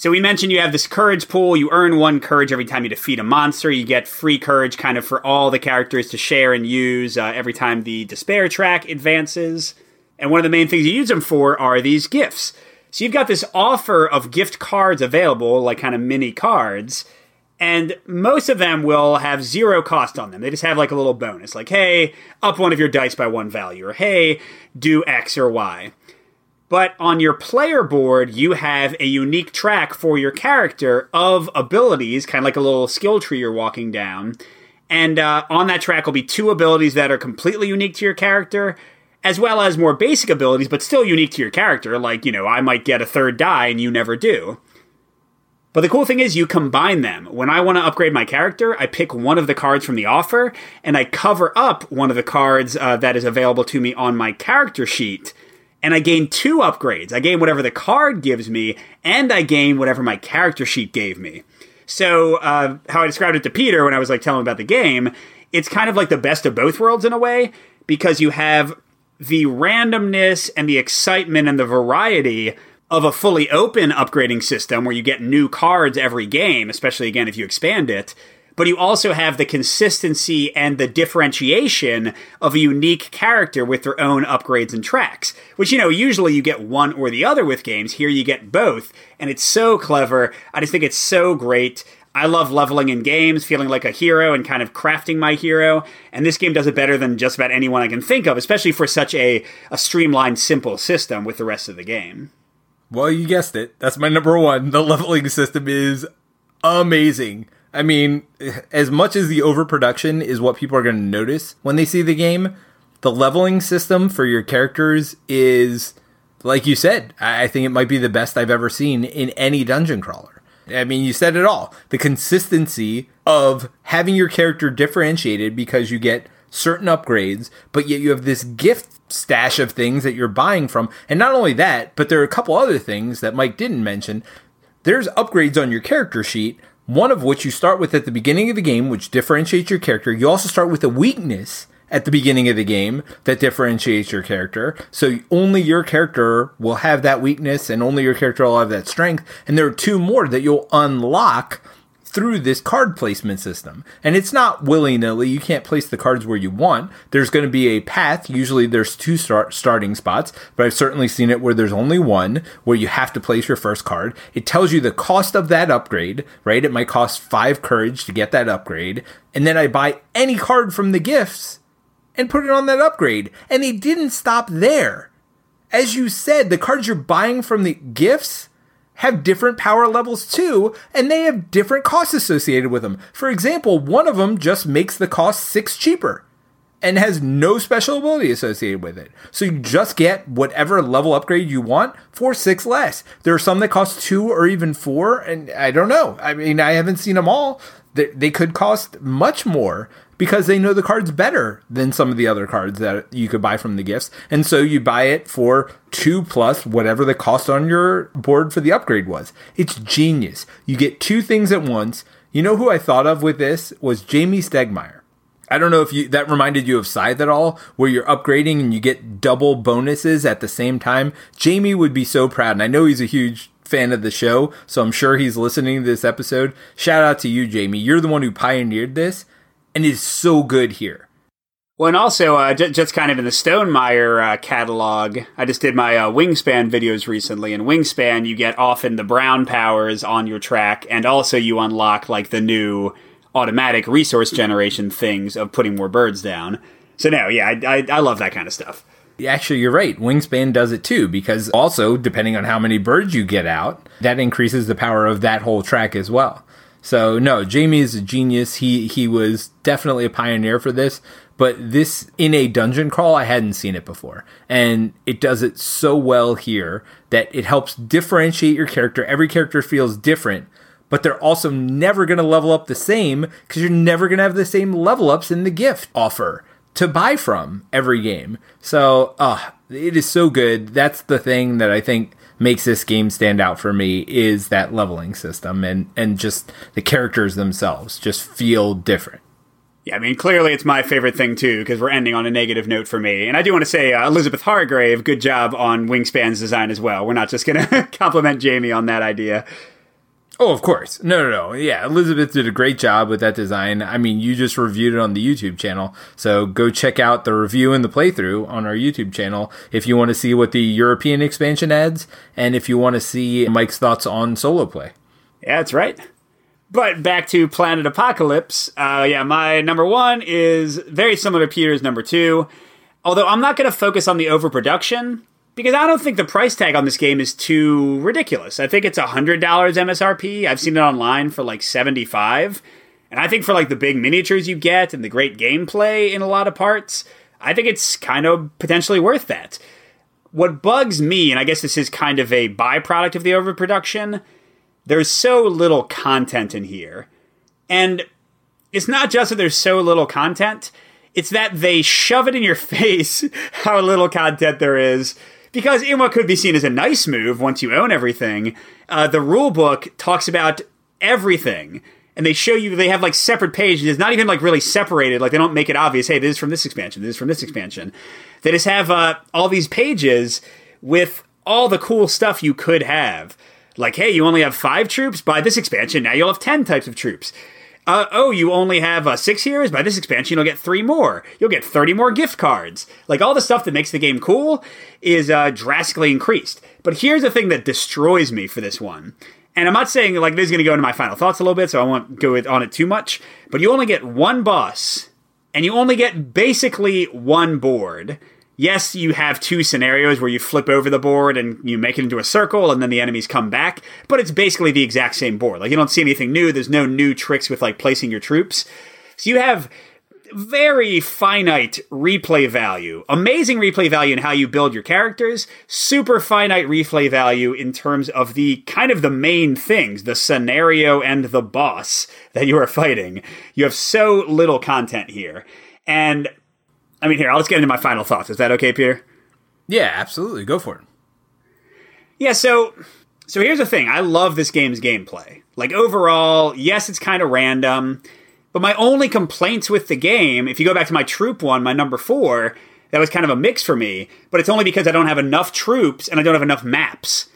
So we mentioned you have this courage pool. You earn one courage every time you defeat a monster. You get free courage kind of for all the characters to share and use uh, every time the despair track advances. And one of the main things you use them for are these gifts. So you've got this offer of gift cards available, like kind of mini cards, and most of them will have zero cost on them. They just have like a little bonus, like, hey, up one of your dice by one value, or hey, do X or Y. But on your player board, you have a unique track for your character of abilities, kind of like a little skill tree you're walking down. And uh, on that track will be two abilities that are completely unique to your character, as well as more basic abilities, but still unique to your character. Like, you know, I might get a third die and you never do. But the cool thing is, you combine them. When I want to upgrade my character, I pick one of the cards from the offer and I cover up one of the cards uh, that is available to me on my character sheet and I gain two upgrades. I gain whatever the card gives me, and I gain whatever my character sheet gave me. So, uh, how I described it to Peter when I was like telling him about the game, it's kind of like the best of both worlds in a way because you have the randomness and the excitement and the variety of a fully open upgrading system where you get new cards every game, especially again if you expand it but you also have the consistency and the differentiation of a unique character with their own upgrades and tracks. Which, you know, usually you get one or the other with games. Here you get both, and it's so clever. I just think it's so great. I love leveling in games, feeling like a hero and kind of crafting my hero. And this game does it better than just about anyone I can think of, especially for such a, a streamlined, simple system with the rest of the game. Well, you guessed it. That's my number one. The leveling system is amazing. I mean, as much as the overproduction is what people are going to notice when they see the game, the leveling system for your characters is, like you said, I think it might be the best I've ever seen in any dungeon crawler. I mean, you said it all. The consistency of having your character differentiated because you get certain upgrades, but yet you have this gift stash of things that you're buying from. And not only that, but there are a couple other things that Mike didn't mention. There's upgrades on your character sheet one of which you start with at the beginning of the game, which differentiates your character. You also start with a weakness at the beginning of the game that differentiates your character. So only your character will have that weakness and only your character will have that strength. And there are two more that you'll unlock through this card placement system. And it's not willy nilly. You can't place the cards where you want. There's going to be a path. Usually there's two start starting spots, but I've certainly seen it where there's only one where you have to place your first card. It tells you the cost of that upgrade, right? It might cost five courage to get that upgrade. And then I buy any card from the gifts and put it on that upgrade. And they didn't stop there. As you said, the cards you're buying from the gifts have different power levels too, and they have different costs associated with them. For example, one of them just makes the cost six cheaper and has no special ability associated with it. So you just get whatever level upgrade you want for six less. There are some that cost two or even four, and I don't know. I mean, I haven't seen them all. They could cost much more because they know the card's better than some of the other cards that you could buy from the gifts. And so you buy it for two plus whatever the cost on your board for the upgrade was. It's genius. You get two things at once. You know who I thought of with this was Jamey Stegmaier. I don't know if you that reminded you of Scythe at all, where you're upgrading and you get double bonuses at the same time. Jamey would be so proud, and I know he's a huge fan of the show, so I'm sure he's listening to this episode. Shout out to you, Jamey. You're the one who pioneered this, and is so good here. Well, and also, uh, j- just kind of in the Stonemaier uh, catalog, I just did my uh, Wingspan videos recently. In Wingspan, you get often the brown powers on your track, and also you unlock like the new automatic resource generation things of putting more birds down. So, no, yeah, I, I, I love that kind of stuff. Actually, you're right. Wingspan does it too, because also, depending on how many birds you get out, that increases the power of that whole track as well. So no, Jamey is a genius. He he was definitely a pioneer for this. But this in a dungeon crawl, I hadn't seen it before, and it does it so well here that it helps differentiate your character. Every character feels different, but they're also never going to level up the same because you're never going to have the same level ups in the gift offer to buy from every game. So, uh, it is so good. That's the thing that I think makes this game stand out for me is that leveling system and and just the characters themselves just feel different. Yeah, I mean, clearly it's my favorite thing too because we're ending on a negative note for me. And I do want to say, uh, Elizabeth Hargrave, good job on Wingspan's design as well. We're not just going to compliment Jamey on that idea. Oh, of course. No, no, no. Yeah, Elizabeth did a great job with that design. I mean, you just reviewed it on the YouTube channel. So go check out the review and the playthrough on our YouTube channel if you want to see what the European expansion adds and if you want to see Mike's thoughts on solo play. Yeah, that's right. But back to Planet Apocalypse. Uh, yeah, my number one is very similar to Peter's number two. Although I'm not going to focus on the overproduction because I don't think the price tag on this game is too ridiculous. I think it's $100 MSRP. I've seen it online for like 75 and I think for like the big miniatures you get and the great gameplay in a lot of parts, I think it's kind of potentially worth that. What bugs me, and I guess this is kind of a byproduct of the overproduction, there's so little content in here. And it's not just that there's so little content, it's that they shove it in your face how little content there is. Because in what could be seen as a nice move once you own everything, uh, the rule book talks about everything and they show you they have like separate pages. It's not even like really separated. Like they don't make it obvious. Hey, this is from this expansion. This is from this expansion. They just have uh, all these pages with all the cool stuff you could have. Like, hey, you only have five troops by this expansion. Now you'll have ten types of troops. Uh, oh, you only have uh, six heroes? By this expansion, you'll get three more. You'll get 30 more gift cards. Like, all the stuff that makes the game cool is uh, drastically increased. But here's the thing that destroys me for this one and I'm not saying like this is going to go into my final thoughts a little bit, so I won't go on it too much. But you only get one boss, and you only get basically one board. Yes, you have two scenarios where you flip over the board and you make it into a circle, and then the enemies come back. But it's basically the exact same board. Like you don't see anything new. There's no new tricks with like placing your troops. So you have very finite replay value. Amazing replay value in how you build your characters, super finite replay value in terms of the kind of the main things, the scenario and the boss that you are fighting. You have so little content here. And I mean, here, I'll just get into my final thoughts. Is that okay, Peter? Yeah, absolutely. Go for it. Yeah, so so here's the thing. I love this game's gameplay. Like overall, yes, it's kind of random. But my only complaints with the game, if you go back to my troop one, my number four, that was kind of a mix for me, but it's only because I don't have enough troops and I don't have enough maps.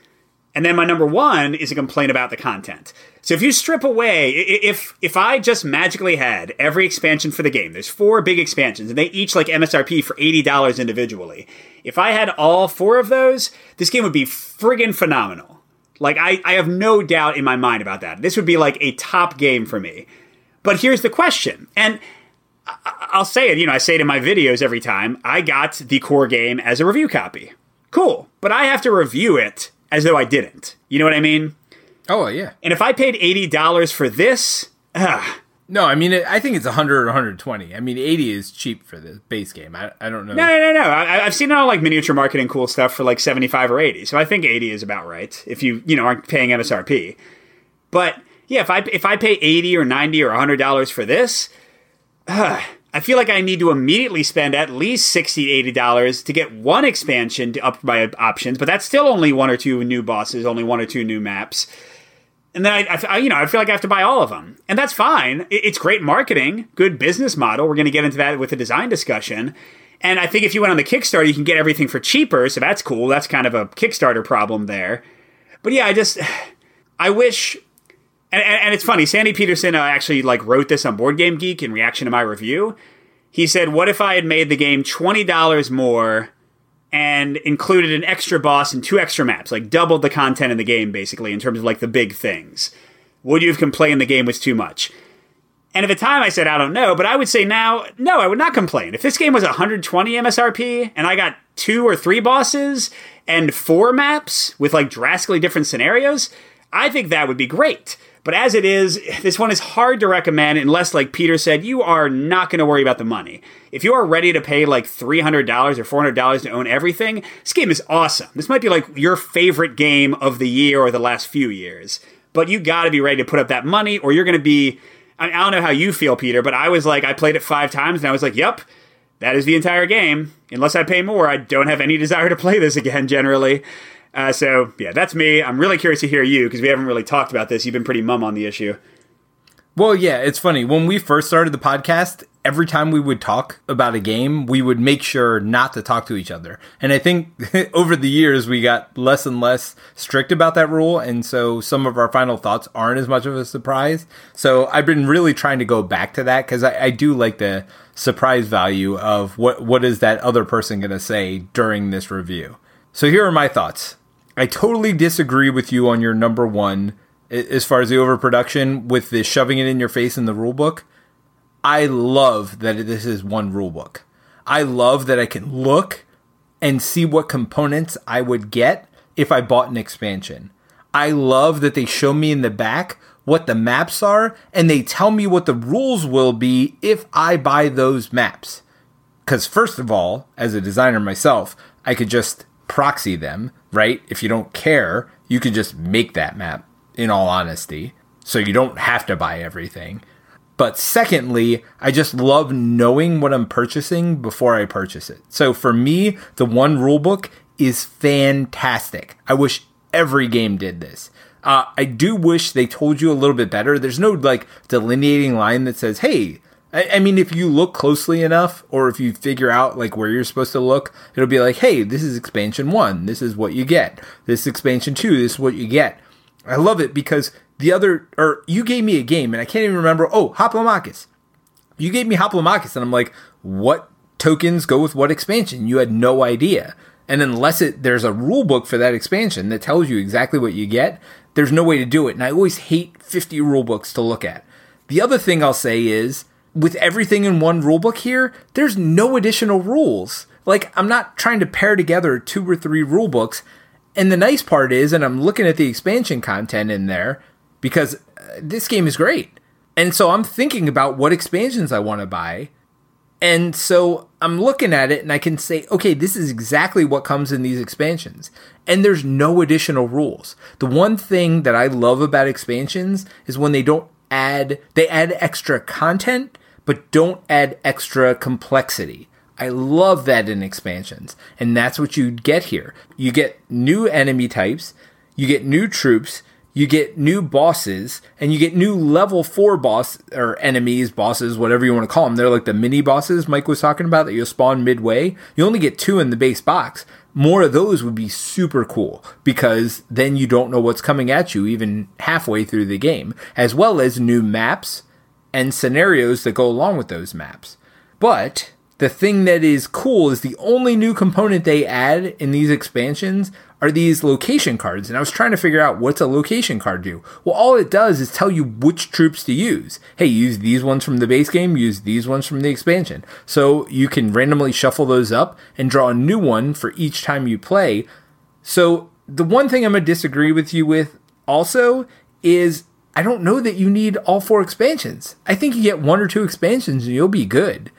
And then my number one is a complaint about the content. So if you strip away, if if I just magically had every expansion for the game, there's four big expansions, and they each like MSRP for eighty dollars individually. If I had all four of those, this game would be friggin' phenomenal. Like I, I have no doubt in my mind about that. This would be like a top game for me. But here's the question, and I'll say it, you know, I say it in my videos every time. I got the core game as a review copy. Cool. But I have to review it as though I didn't. You know what I mean? Oh, yeah. And if I paid $80 for this, ugh, no, I mean, I think it's 100 or 120. I mean, 80 is cheap for the base game. I, I don't know. No, no, no, no. I, have seen all like miniature marketing cool stuff for like 75 or 80. So I think 80 is about right if you, you know, aren't paying MSRP. But yeah, if I if I pay eighty or ninety or hundred dollars for this, uh, I feel like I need to immediately spend at least 60 80 dollars to get one expansion to up my options, but that's still only one or two new bosses, only one or two new maps. And then I, I, you know, I feel like I have to buy all of them, and that's fine. It's great marketing, good business model. We're going to get into that with the design discussion. And I think if you went on the Kickstarter, you can get everything for cheaper, so that's cool. That's kind of a Kickstarter problem there. But yeah, I just, I wish and, and, and, it's funny. Sandy Petersen uh, actually like wrote this on Board Game Geek in reaction to my review. He said, "What if I had made the game twenty dollars more and included an extra boss and two extra maps, like doubled the content in the game, basically in terms of like the big things? Would you have complained the game was too much?" And at the time, I said, "I don't know," but I would say now, no, I would not complain. If this game was 120 MSRP and I got two or three bosses and four maps with like drastically different scenarios, I think that would be great. But as it is, this one is hard to recommend unless, like Peter said, you are not going to worry about the money. If you are ready to pay like $300 or $400 to own everything, this game is awesome. This might be like your favorite game of the year or the last few years. But you got to be ready to put up that money or you're going to be. I, don't know how you feel, Peter, but I was like, I played it five times and I was like, yep, that is the entire game. Unless I pay more, I don't have any desire to play this again generally. Uh, so yeah, that's me. I'm really curious to hear you because we haven't really talked about this. You've been pretty mum on the issue. Well, yeah, it's funny. When we first started the podcast, every time we would talk about a game, we would make sure not to talk to each other. And I think over the years, we got less and less strict about that rule. And so some of our final thoughts aren't as much of a surprise. So I've been really trying to go back to that because I, I, do like the surprise value of what, what is that other person going to say during this review. So here are my thoughts. I totally disagree with you on your number one as far as the overproduction with the shoving it in your face in the rule book. I love that this is one rule book. I love that I can look, and see what components I would get if I bought an expansion. I love that they show me in the back what the maps are and they tell me what the rules will be if I buy those maps. Because, first of all, as a designer myself, I could just proxy them, right? If you don't care, you can just make that map, in all honesty. So you don't have to buy everything. But secondly, I just love knowing what I'm purchasing before I purchase it. So for me, the one rulebook is fantastic. I wish every game did this. Uh, I do wish they told you a little bit better. There's no like delineating line that says, hey, I, I mean, if you look closely enough, or if you figure out like where you're supposed to look, it'll be like, hey, this is expansion one. This is what you get. This expansion two. This is what you get. I love it because the other, or you gave me a game and I can't even remember. Oh, Hoplomachus. You gave me Hoplomachus, and I'm like, what tokens go with what expansion? You had no idea. And unless it there's a rule book for that expansion that tells you exactly what you get, there's no way to do it. And I always hate 50 rule books to look at. The other thing I'll say is with everything in one rulebook here, there's no additional rules. Like I'm not trying to pair together two or three rulebooks. And the nice part is, and I'm looking at the expansion content in there because uh, this game is great. And so I'm thinking about what expansions I want to buy. And so I'm looking at it and I can say, okay, this is exactly what comes in these expansions. And there's no additional rules. The one thing that I love about expansions is when they don't add, they add extra content, but don't add extra complexity. I love that in expansions. And that's what you get here. You get new enemy types, you get new troops, you get new bosses and you get new level four boss or enemies, bosses, whatever you want to call them. They're like the mini bosses Mike was talking about that you'll spawn midway. You only get two in the base box. More of those would be super cool because then you don't know what's coming at you even halfway through the game, as well as new maps and scenarios that go along with those maps. But the thing that is cool is the only new component they add in these expansions are these location cards. And I was trying to figure out what's a location card do. Well, all it does is tell you which troops to use. Hey, use these ones from the base game, use these ones from the expansion. So you can randomly shuffle those up and draw a new one for each time you play. So the one thing I'm going to disagree with you with also is I don't know that you need all four expansions. I think you get one or two expansions and you'll be good.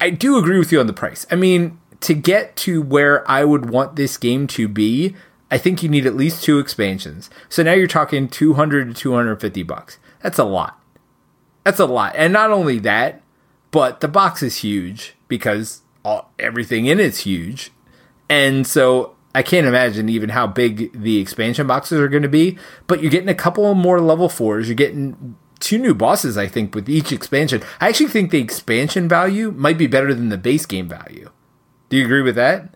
I do agree with you on the price. I mean, to get to where I would want this game to be, I think you need at least two expansions. So now you're talking 200 to 250 bucks. That's a lot. That's a lot. And not only that, but the box is huge because all, everything in it's huge. And so I can't imagine even how big the expansion boxes are going to be, but you're getting a couple more level 4s, you're getting two new bosses I think with each expansion. I actually think the expansion value might be better than the base game value. Do you agree with that?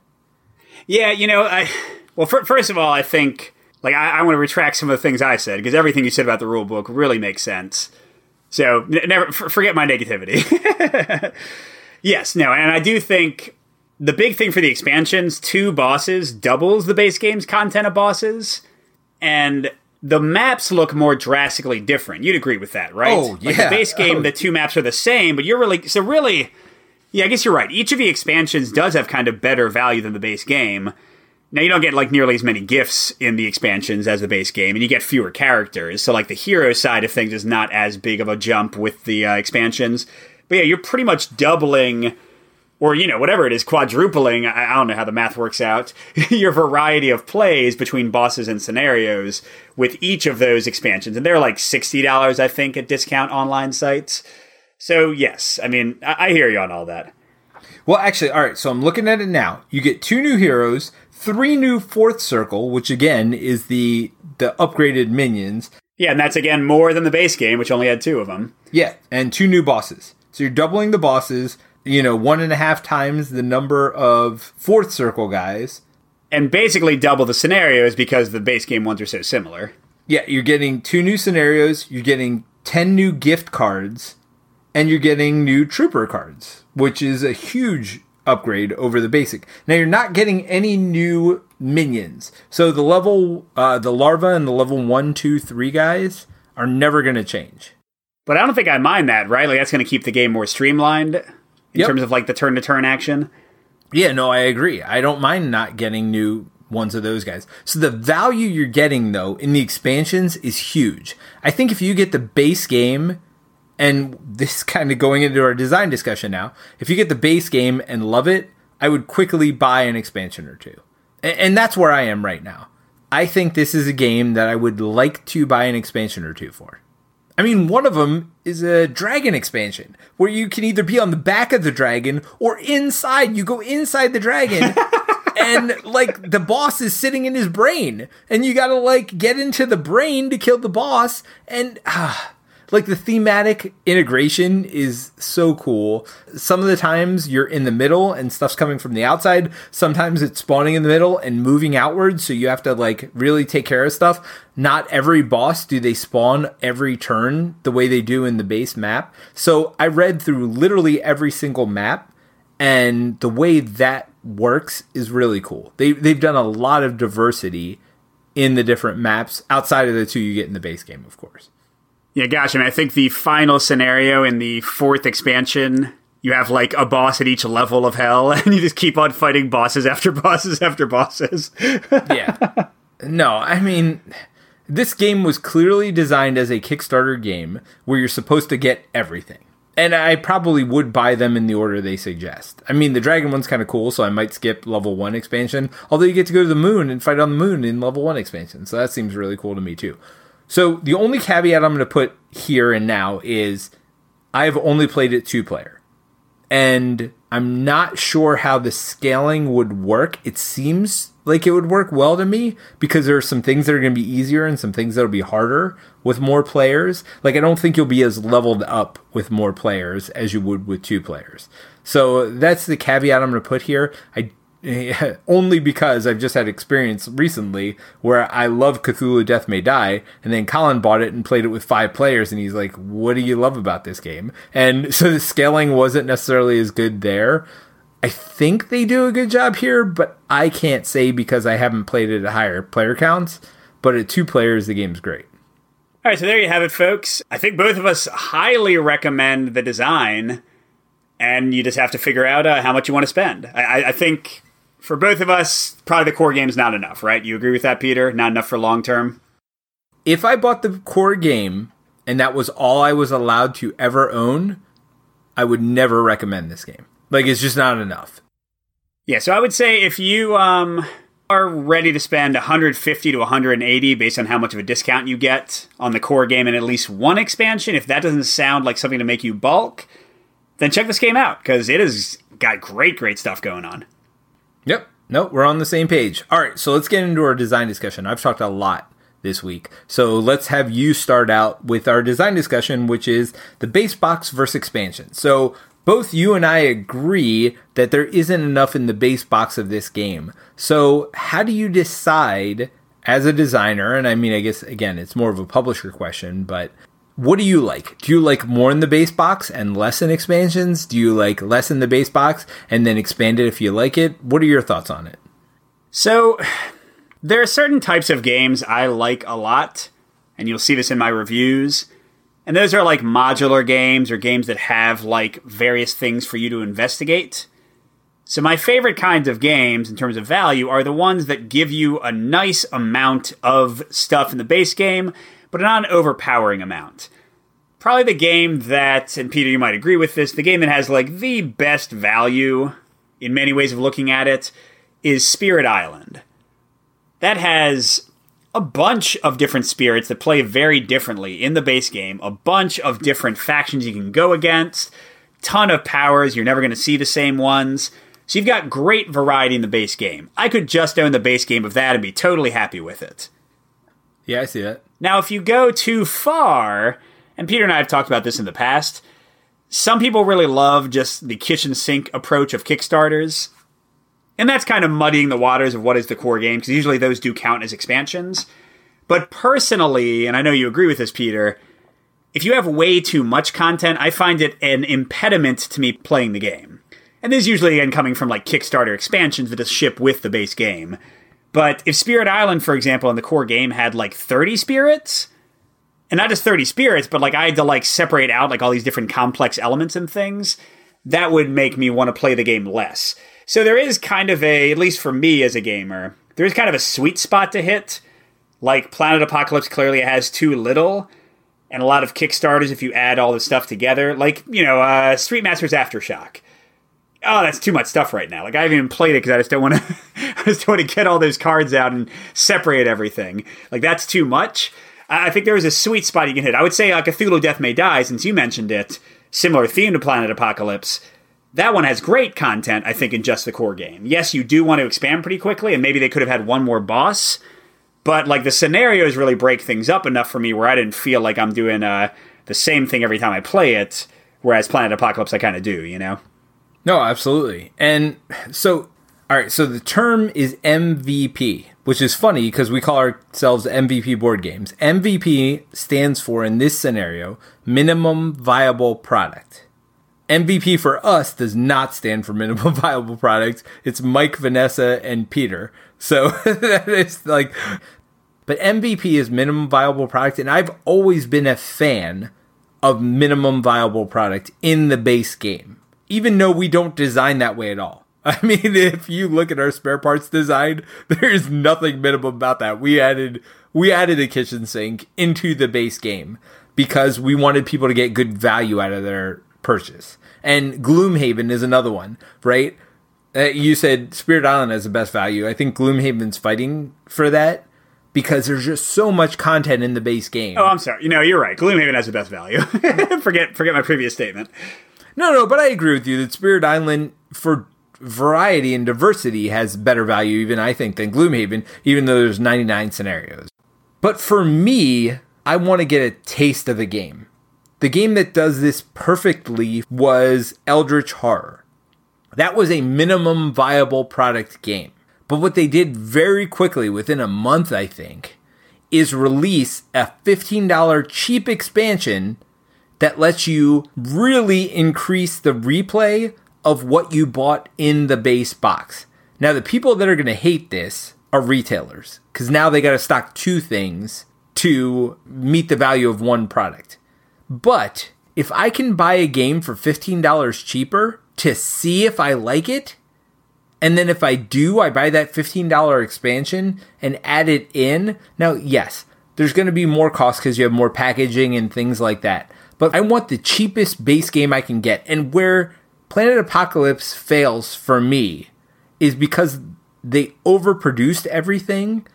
Yeah, you know, I well, for, first of all, I think like I, I want to retract some of the things I said because everything you said about the rule book really makes sense. So n- never f- forget my negativity. yes, no, and I do think the big thing for the expansions, two bosses doubles the base game's content of bosses, and the maps look more drastically different. You'd agree with that, right? Oh, yeah. Like the base game, Oh. the two maps are the same, but you're really so really. Yeah, I guess you're right. Each of the expansions does have kind of better value than the base game. Now you don't get like nearly as many gifts in the expansions as the base game, and you get fewer characters. So like the hero side of things is not as big of a jump with the uh, expansions. But yeah, you're pretty much doubling, or you know whatever it is, quadrupling. I, I don't know how the math works out. your variety of plays between bosses and scenarios with each of those expansions, and they're like sixty dollars, I think, at discount online sites. So yes, I mean I, I hear you on all that. Well, actually, all right. So I'm looking at it now. You get two new heroes, three new fourth circle, which again is the the upgraded minions. Yeah, and that's again more than the base game, which only had two of them. Yeah, and two new bosses. So you're doubling the bosses. You know, one and a half times the number of fourth circle guys. and basically double the scenarios because the base game ones are so similar. Yeah, you're getting two new scenarios. You're getting ten new gift cards, and you're getting new trooper cards, which is a huge upgrade over the basic. Now you're not getting any new minions. So the level, uh, the larva and the level one, two, three guys are never going to change. But I don't think I mind that, right? Like that's going to keep the game more streamlined in Yep. terms of like the turn to turn action. Yeah, no, I agree. I don't mind not getting new ones of those guys. So the value you're getting though in the expansions is huge. I think if you get the base game and this kind of going into our design discussion now, if you get the base game and love it, I would quickly buy an expansion or two. And that's where I am right now. I think this is a game that I would like to buy an expansion or two for. I mean, one of them is a dragon expansion where you can either be on the back of the dragon or inside. You go inside the dragon and like the boss is sitting in his brain and you got to like get into the brain to kill the boss and ah, like the thematic integration is so cool. Some of the times you're in the middle and stuff's coming from the outside. Sometimes it's spawning in the middle and moving outwards, so you have to like really take care of stuff. Not every boss do they spawn every turn the way they do in the base map. So I read through literally every single map and the way that works is really cool. They they've done a lot of diversity in the different maps outside of the two you get in the base game, of course. Yeah, gosh, I mean, I think the final scenario in the fourth expansion, you have like a boss at each level of hell, and you just keep on fighting bosses after bosses after bosses. yeah. No, I mean, this game was clearly designed as a Kickstarter game where you're supposed to get everything. And I probably would buy them in the order they suggest. I mean, the dragon one's kind of cool, so I might skip level one expansion. Although you get to go to the moon and fight on the moon in level one expansion, so that seems really cool to me too. So the only caveat I'm going to put here and now is I've only played it two player. And I'm not sure how the scaling would work. It seems like it would work well to me because there are some things that are going to be easier and some things that'll be harder with more players. Like I don't think you'll be as leveled up with more players as you would with two players. So that's the caveat I'm going to put here. I only because I've just had experience recently where I love Cthulhu Death May Die, and then Colin bought it and played it with five players, and he's like, "What do you love about this game?" And so the scaling wasn't necessarily as good there. I think they do a good job here, but I can't say because I haven't played it at higher player counts. But at two players, the game's great. All right, so there you have it, folks. I think both of us highly recommend the design, and you just have to figure out uh, how much you want to spend. I, I think for both of us, probably the core game is not enough, right? You agree with that, Peter? Not enough for long term? If I bought the core game and that was all I was allowed to ever own, I would never recommend this game. Like it's just not enough. Yeah, so I would say if you um are ready to spend 150 to 180 based on how much of a discount you get on the core game and at least one expansion, if that doesn't sound like something to make you bulk, then check this game out because it has got great, great stuff going on. Yep. Nope, we're on the same page. All right, so let's get into our design discussion. I've talked a lot this week. So let's have you start out with our design discussion, which is the base box versus expansion. So both you and I agree that there isn't enough in the base box of this game. So how do you decide as a designer, and I mean, I guess again, it's more of a publisher question, but what do you like? Do you like more in the base box and less in expansions? Do you like less in the base box and then expand it if you like it? What are your thoughts on it? So, there are certain types of games I like a lot, and you'll see this in my reviews. And those are like modular games or games that have like various things for you to investigate. So, my favorite kinds of games in terms of value are the ones that give you a nice amount of stuff in the base game but not an overpowering amount. Probably the game that, and Peter, you might agree with this, the game that has like the best value in many ways of looking at it is Spirit Island. That has a bunch of different spirits that play very differently in the base game, a bunch of different factions you can go against, ton of powers, you're never going to see the same ones. So you've got great variety in the base game. I could just own the base game of that and be totally happy with it. Yeah, I see that. Now, if you go too far, and Peter and I have talked about this in the past, some people really love just the kitchen sink approach of Kickstarters. And that's kind of muddying the waters of what is the core game, because usually those do count as expansions. But personally, and I know you agree with this, Peter, if you have way too much content, I find it an impediment to me playing the game. And this is usually again coming from like Kickstarter expansions that just ship with the base game. But if Spirit Island, for example, in the core game had like 30 spirits, and not just 30 spirits, but like I had to like separate out like all these different complex elements and things, that would make me want to play the game less. So there is kind of a, at least for me as a gamer, there is kind of a sweet spot to hit. Like Planet Apocalypse clearly has too little, and a lot of Kickstarters if you add all the stuff together. Like, you know, uh, Street Masters Aftershock. Oh, that's too much stuff right now. Like I haven't even played it because I just don't want to. I just want to get all those cards out and separate everything. Like that's too much. I think there is a sweet spot you can hit. I would say uh, Cthulhu Death May Die, since you mentioned it, similar theme to Planet Apocalypse. That one has great content, I think, in just the core game. Yes, you do want to expand pretty quickly, and maybe they could have had one more boss, but like the scenarios really break things up enough for me where I didn't feel like I'm doing uh, the same thing every time I play it. Whereas Planet Apocalypse, I kind of do, you know. No, absolutely. And so, all right. So the term is MVP, which is funny because we call ourselves MVP board games. MVP stands for in this scenario minimum viable product. MVP for us does not stand for minimum viable product. It's Mike, Vanessa, and Peter. So that is like, but MVP is minimum viable product, and I've always been a fan of minimum viable product in the base game, even though we don't design that way at all. I mean, if you look at our spare parts design, there is nothing minimum about that. We added we added a kitchen sink into the base game because we wanted people to get good value out of their purchase. And Gloomhaven is another one, right? Uh, you said Spirit Island has the best value. I think Gloomhaven's fighting for that because there's just so much content in the base game. Oh, I'm sorry. You know, you're right. Gloomhaven has the best value. forget forget my previous statement. No, no, but I agree with you that Spirit Island for variety and diversity has better value even I think than Gloomhaven even though there's 99 scenarios. But for me, I want to get a taste of the game. The game that does this perfectly was Eldritch Horror. That was a minimum viable product game. But what they did very quickly, within a month, I think, is release a $15 cheap expansion that lets you really increase the replay of what you bought in the base box. Now, the people that are going to hate this are retailers because now they got to stock two things to meet the value of one product. But if I can buy a game for $15 cheaper to see if I like it, and then if I do, I buy that $15 expansion and add it in. Now, yes, there's going to be more cost because you have more packaging and things like that. But I want the cheapest base game I can get. And where Planet Apocalypse fails for me is because they overproduced everything.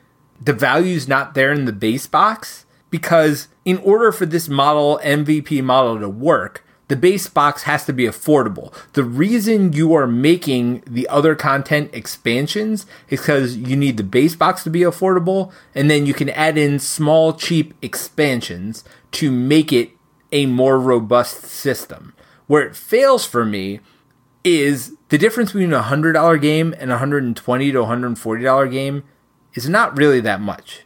The value's not there in the base box because in order for this model MVP model to work, the base box has to be affordable. The reason you are making the other content expansions is because you need the base box to be affordable, and then you can add in small, cheap expansions to make it a more robust system. Where it fails for me is the difference between a $100 game and a 120 to $140 game is not really that much.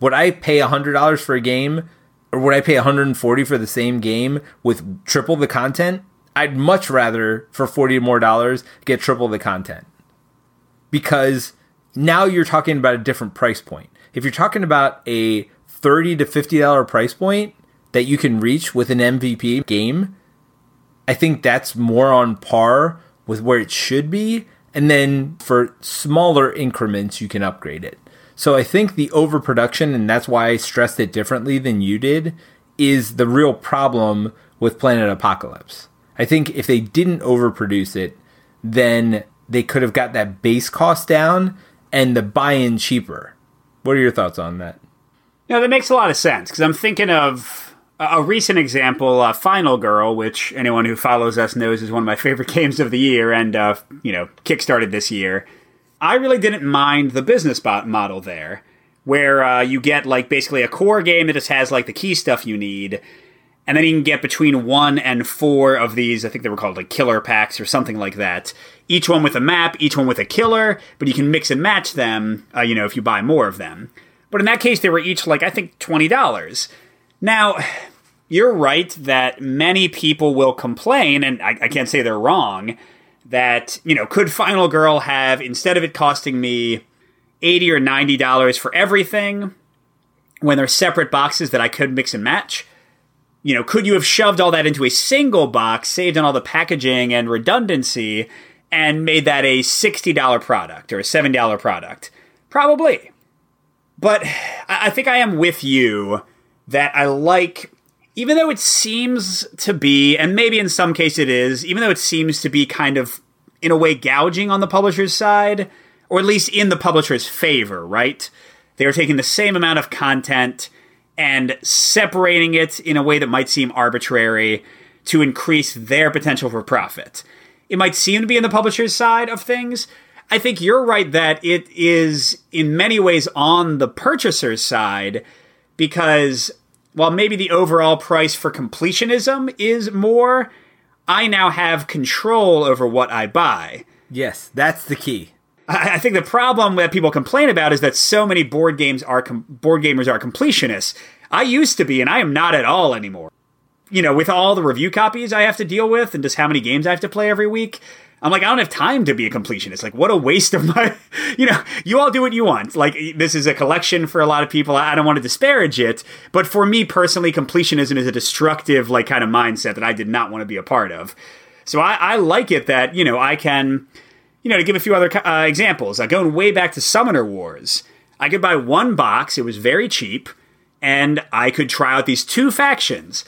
Would I pay $100 for a game or would I pay 140 for the same game with triple the content? I'd much rather for 40 more dollars get triple the content. Because now you're talking about a different price point. If you're talking about a 30 to 50 dollar price point that you can reach with an MVP game, I think that's more on par with where it should be. And then for smaller increments, you can upgrade it. So I think the overproduction, and that's why I stressed it differently than you did, is the real problem with Planet Apocalypse. I think if they didn't overproduce it, then they could have got that base cost down and the buy in cheaper. What are your thoughts on that? Yeah, that makes a lot of sense because I'm thinking of a recent example, uh, Final Girl, which anyone who follows us knows is one of my favorite games of the year and, uh, you know, kickstarted this year. I really didn't mind the business model there, where uh, you get like basically a core game that just has like the key stuff you need, and then you can get between one and four of these. I think they were called like killer packs or something like that. Each one with a map, each one with a killer, but you can mix and match them. Uh, you know, if you buy more of them. But in that case, they were each like I think twenty dollars. Now, you're right that many people will complain, and I, I can't say they're wrong that, you know, could Final Girl have, instead of it costing me 80 or $90 for everything, when they're separate boxes that I could mix and match, you know, could you have shoved all that into a single box, saved on all the packaging and redundancy, and made that a $60 product or a $7 product? Probably. But I think I am with you that I like, even though it seems to be, and maybe in some case it is, even though it seems to be kind of, in a way, gouging on the publisher's side, or at least in the publisher's favor, right? They are taking the same amount of content and separating it in a way that might seem arbitrary to increase their potential for profit. It might seem to be in the publisher's side of things, I think you're right that it is in many ways on the purchaser's side because while maybe the overall price for completionism is more, I now have control over what I buy. Yes, that's the key. I think the problem that people complain about is that so many board games are com- board gamers are completionists. I used to be, and I am not at all anymore. You know, with all the review copies I have to deal with, and just how many games I have to play every week, I'm like, I don't have time to be a completionist. Like, what a waste of my, you know, you all do what you want. Like, this is a collection for a lot of people. I don't want to disparage it. But for me personally, completionism is a destructive, like, kind of mindset that I did not want to be a part of. So I, I like it that, you know, I can, you know, to give a few other uh, examples, uh, going way back to Summoner Wars, I could buy one box. It was very cheap. And I could try out these two factions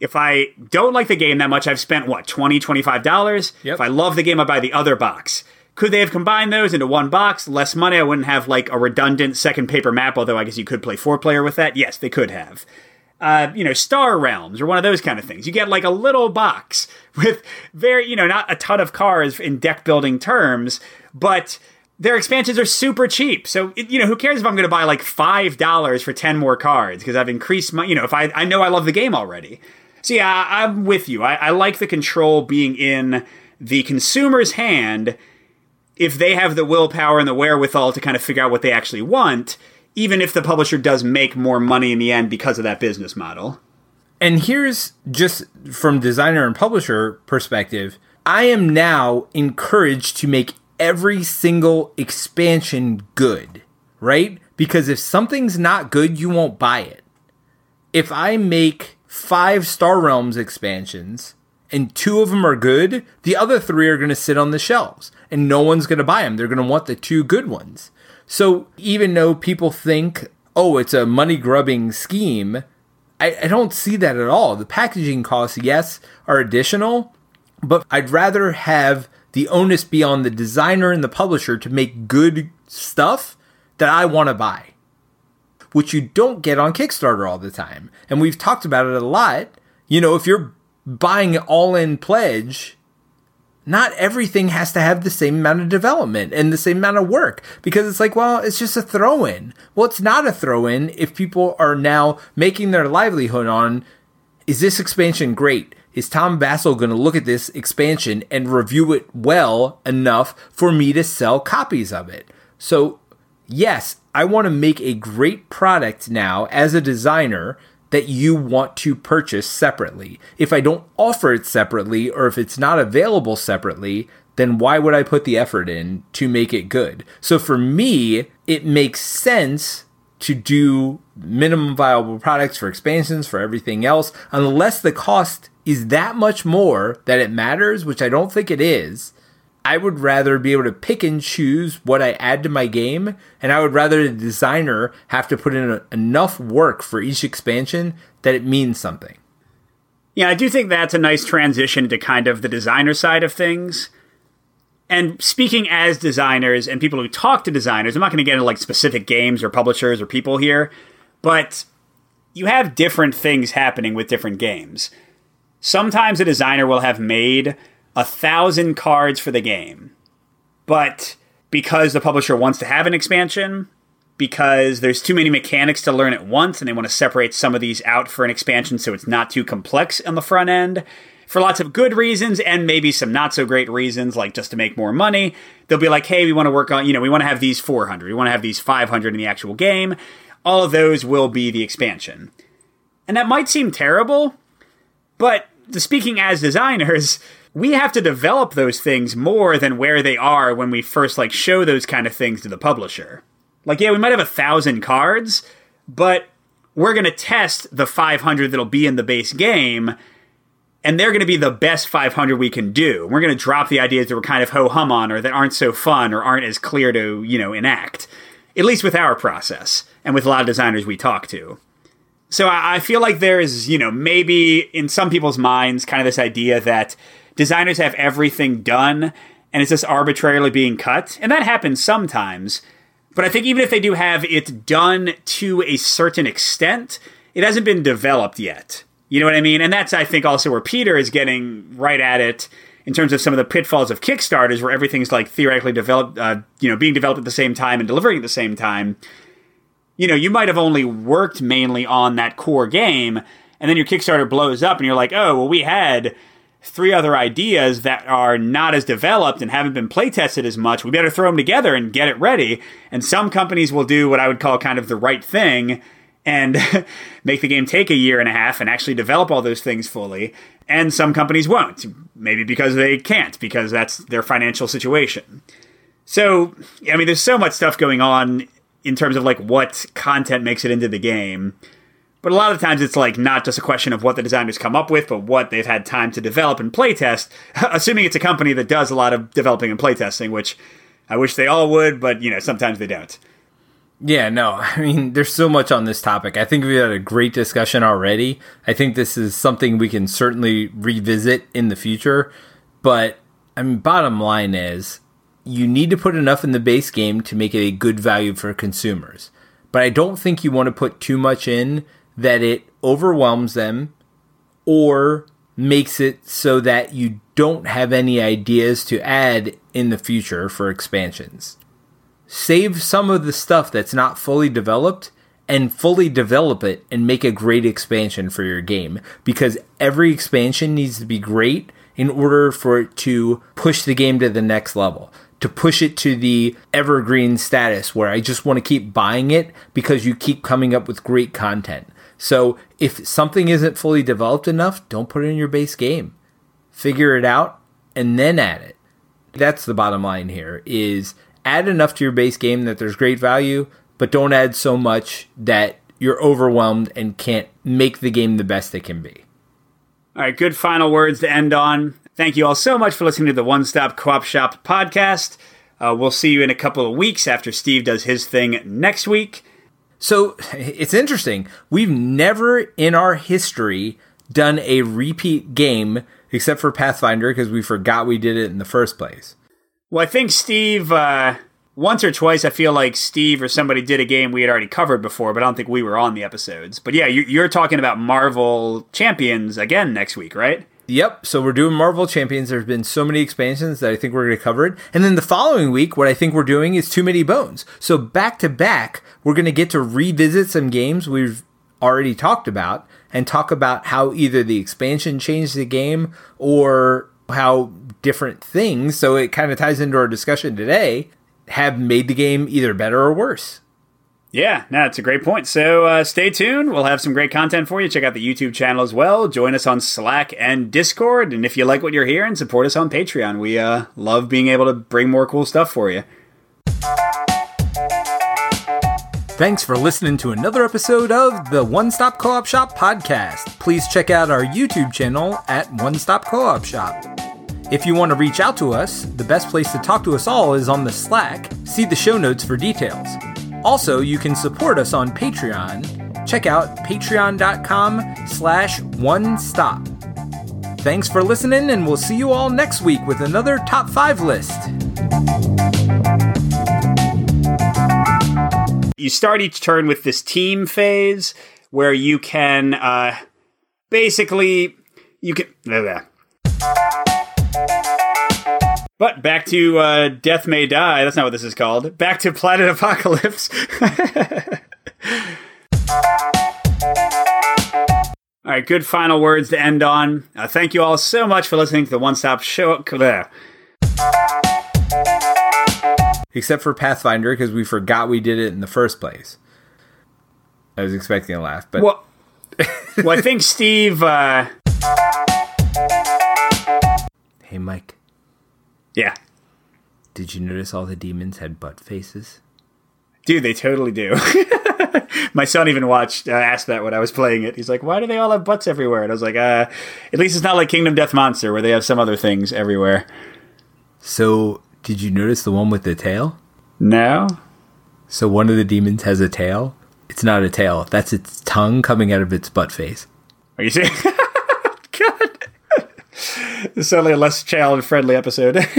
if I don't like the game that much, I've spent what, $20, $25? Yep. If I love the game, I buy the other box. Could they have combined those into one box? Less money, I wouldn't have like a redundant second paper map, although I guess you could play four player with that. Yes, they could have. Uh, you know, Star Realms or one of those kind of things. You get like a little box with very, you know, not a ton of cards in deck building terms, but their expansions are super cheap. So, you know, who cares if I'm going to buy like $5 for 10 more cards because I've increased my, you know, if I, I know I love the game already. Yeah, I, am with you. I, I like the control being in the consumer's hand if they have the willpower and the wherewithal to kind of figure out what they actually want, even if the publisher does make more money in the end because of that business model. And here's just from designer and publisher perspective, I am now encouraged to make every single expansion good, right? Because if something's not good, you won't buy it. If I make five Star Realms expansions and two of them are good, the other three are going to sit on the shelves and no one's going to buy them. They're going to want the two good ones. So even though people think, oh, it's a money grubbing scheme, I, I, don't see that at all. The packaging costs, yes, are additional, but I'd rather have the onus be on the designer and the publisher to make good stuff that I want to buy which you don't get on Kickstarter all the time. And we've talked about it a lot. You know, if you're buying an all in pledge, not everything has to have the same amount of development and the same amount of work because it's like, well, it's just a throw in. Well, it's not a throw in if people are now making their livelihood on is this expansion great? Is Tom Vasel going to look at this expansion and review it well enough for me to sell copies of it? So, yes, I want to make a great product now as a designer that you want to purchase separately. If I don't offer it separately or if it's not available separately, then why would I put the effort in to make it good? So for me, it makes sense to do minimum viable products for expansions, for everything else, unless the cost is that much more that it matters, which I don't think it is. I would rather be able to pick and choose what I add to my game, and I would rather the designer have to put in a, enough work for each expansion that it means something. Yeah, I do think that's a nice transition to kind of the designer side of things. And speaking as designers and people who talk to designers, I'm not going to get into like specific games or publishers or people here, but you have different things happening with different games. Sometimes a designer will have made a thousand cards for the game. But because the publisher wants to have an expansion, because there's too many mechanics to learn at once and they want to separate some of these out for an expansion so it's not too complex on the front end, for lots of good reasons and maybe some not so great reasons, like just to make more money, they'll be like, hey, we want to work on, you know, we want to have these 400, we want to have these 500 in the actual game. All of those will be the expansion. And that might seem terrible, but speaking as designers, we have to develop those things more than where they are when we first like show those kind of things to the publisher. Like, yeah, we might have a thousand cards, but we're going to test the 500 that'll be in the base game. and they're going to be the best 500 we can do. We're going to drop the ideas that we're kind of ho hum on or that aren't so fun or aren't as clear to, you know, enact, at least with our process and with a lot of designers we talk to. So I, I feel like there is, you know, maybe in some people's minds, kind of this idea that designers have everything done and it's just arbitrarily being cut. And that happens sometimes. But I think even if they do have it done to a certain extent, it hasn't been developed yet. You know what I mean? And that's, I think, also where Peter is getting right at it in terms of some of the pitfalls of Kickstarters, where everything's like theoretically developed, uh, you know, being developed at the same time and delivering at the same time. You know, you might have only worked mainly on that core game, and then your Kickstarter blows up, and you're like, oh, well, we had three other ideas that are not as developed and haven't been play tested as much. We better throw them together and get it ready. And some companies will do what I would call kind of the right thing and make the game take a year and a half and actually develop all those things fully. And some companies won't, maybe because they can't, because that's their financial situation. So, I mean, there's so much stuff going on in terms of like what content makes it into the game. But a lot of times it's like not just a question of what the designers come up with, but what they've had time to develop and playtest, assuming it's a company that does a lot of developing and playtesting, which I wish they all would, but you know, sometimes they don't. Yeah, no, I mean, there's so much on this topic. I think we had a great discussion already. I think this is something we can certainly revisit in the future. But, I mean, bottom line is you need to put enough in the base game to make it a good value for consumers. But I don't think you want to put too much in that it overwhelms them or makes it so that you don't have any ideas to add in the future for expansions. Save some of the stuff that's not fully developed and fully develop it and make a great expansion for your game because every expansion needs to be great in order for it to push the game to the next level to push it to the evergreen status where I just want to keep buying it because you keep coming up with great content. So if something isn't fully developed enough, don't put it in your base game. Figure it out and then add it. That's the bottom line here is add enough to your base game that there's great value, but don't add so much that you're overwhelmed and can't make the game the best it can be. All right, good final words to end on. Thank you all so much for listening to the One Stop Co op Shop podcast. Uh, we'll see you in a couple of weeks after Steve does his thing next week. So it's interesting. We've never in our history done a repeat game except for Pathfinder because we forgot we did it in the first place. Well, I think Steve, uh, once or twice, I feel like Steve or somebody did a game we had already covered before, but I don't think we were on the episodes. But yeah, you're talking about Marvel Champions again next week, right? Yep. So we're doing Marvel Champions. There's been so many expansions that I think we're going to cover it. And then the following week, what I think we're doing is Too Many Bones. So back to back, we're going to get to revisit some games we've already talked about and talk about how either the expansion changed the game or how different things, so it kind of ties into our discussion today, have made the game either better or worse. Yeah, no, it's a great point. So uh, stay tuned. We'll have some great content for you. Check out the YouTube channel as well. Join us on Slack and Discord. And if you like what you're hearing, support us on Patreon. We uh, love being able to bring more cool stuff for you. Thanks for listening to another episode of the One Stop Co op Shop podcast. Please check out our YouTube channel at One Stop Co op Shop. If you want to reach out to us, the best place to talk to us all is on the Slack. See the show notes for details. Also, you can support us on Patreon. Check out patreon.com slash one stop. Thanks for listening, and we'll see you all next week with another top five list. You start each turn with this team phase where you can uh, basically you can. Blah, blah. But back to uh, Death May Die. That's not what this is called. Back to Planet Apocalypse. all right, good final words to end on. Uh, thank you all so much for listening to the One Stop Show. Except for Pathfinder, because we forgot we did it in the first place. I was expecting a laugh, but. Well, well I think Steve. Uh... Hey, Mike. Yeah. Did you notice all the demons had butt faces? Dude, they totally do. My son even watched, uh, asked that when I was playing it. He's like, "Why do they all have butts everywhere?" And I was like, uh, "At least it's not like Kingdom Death Monster where they have some other things everywhere." So, did you notice the one with the tail? No. So one of the demons has a tail. It's not a tail. That's its tongue coming out of its butt face. Are you saying? Is certainly a less child friendly episode.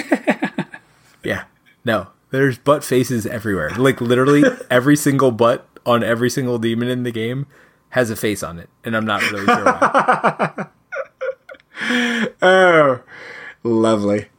Yeah. No. There's butt faces everywhere. Like literally every single butt on every single demon in the game has a face on it, and I'm not really sure why. oh, lovely.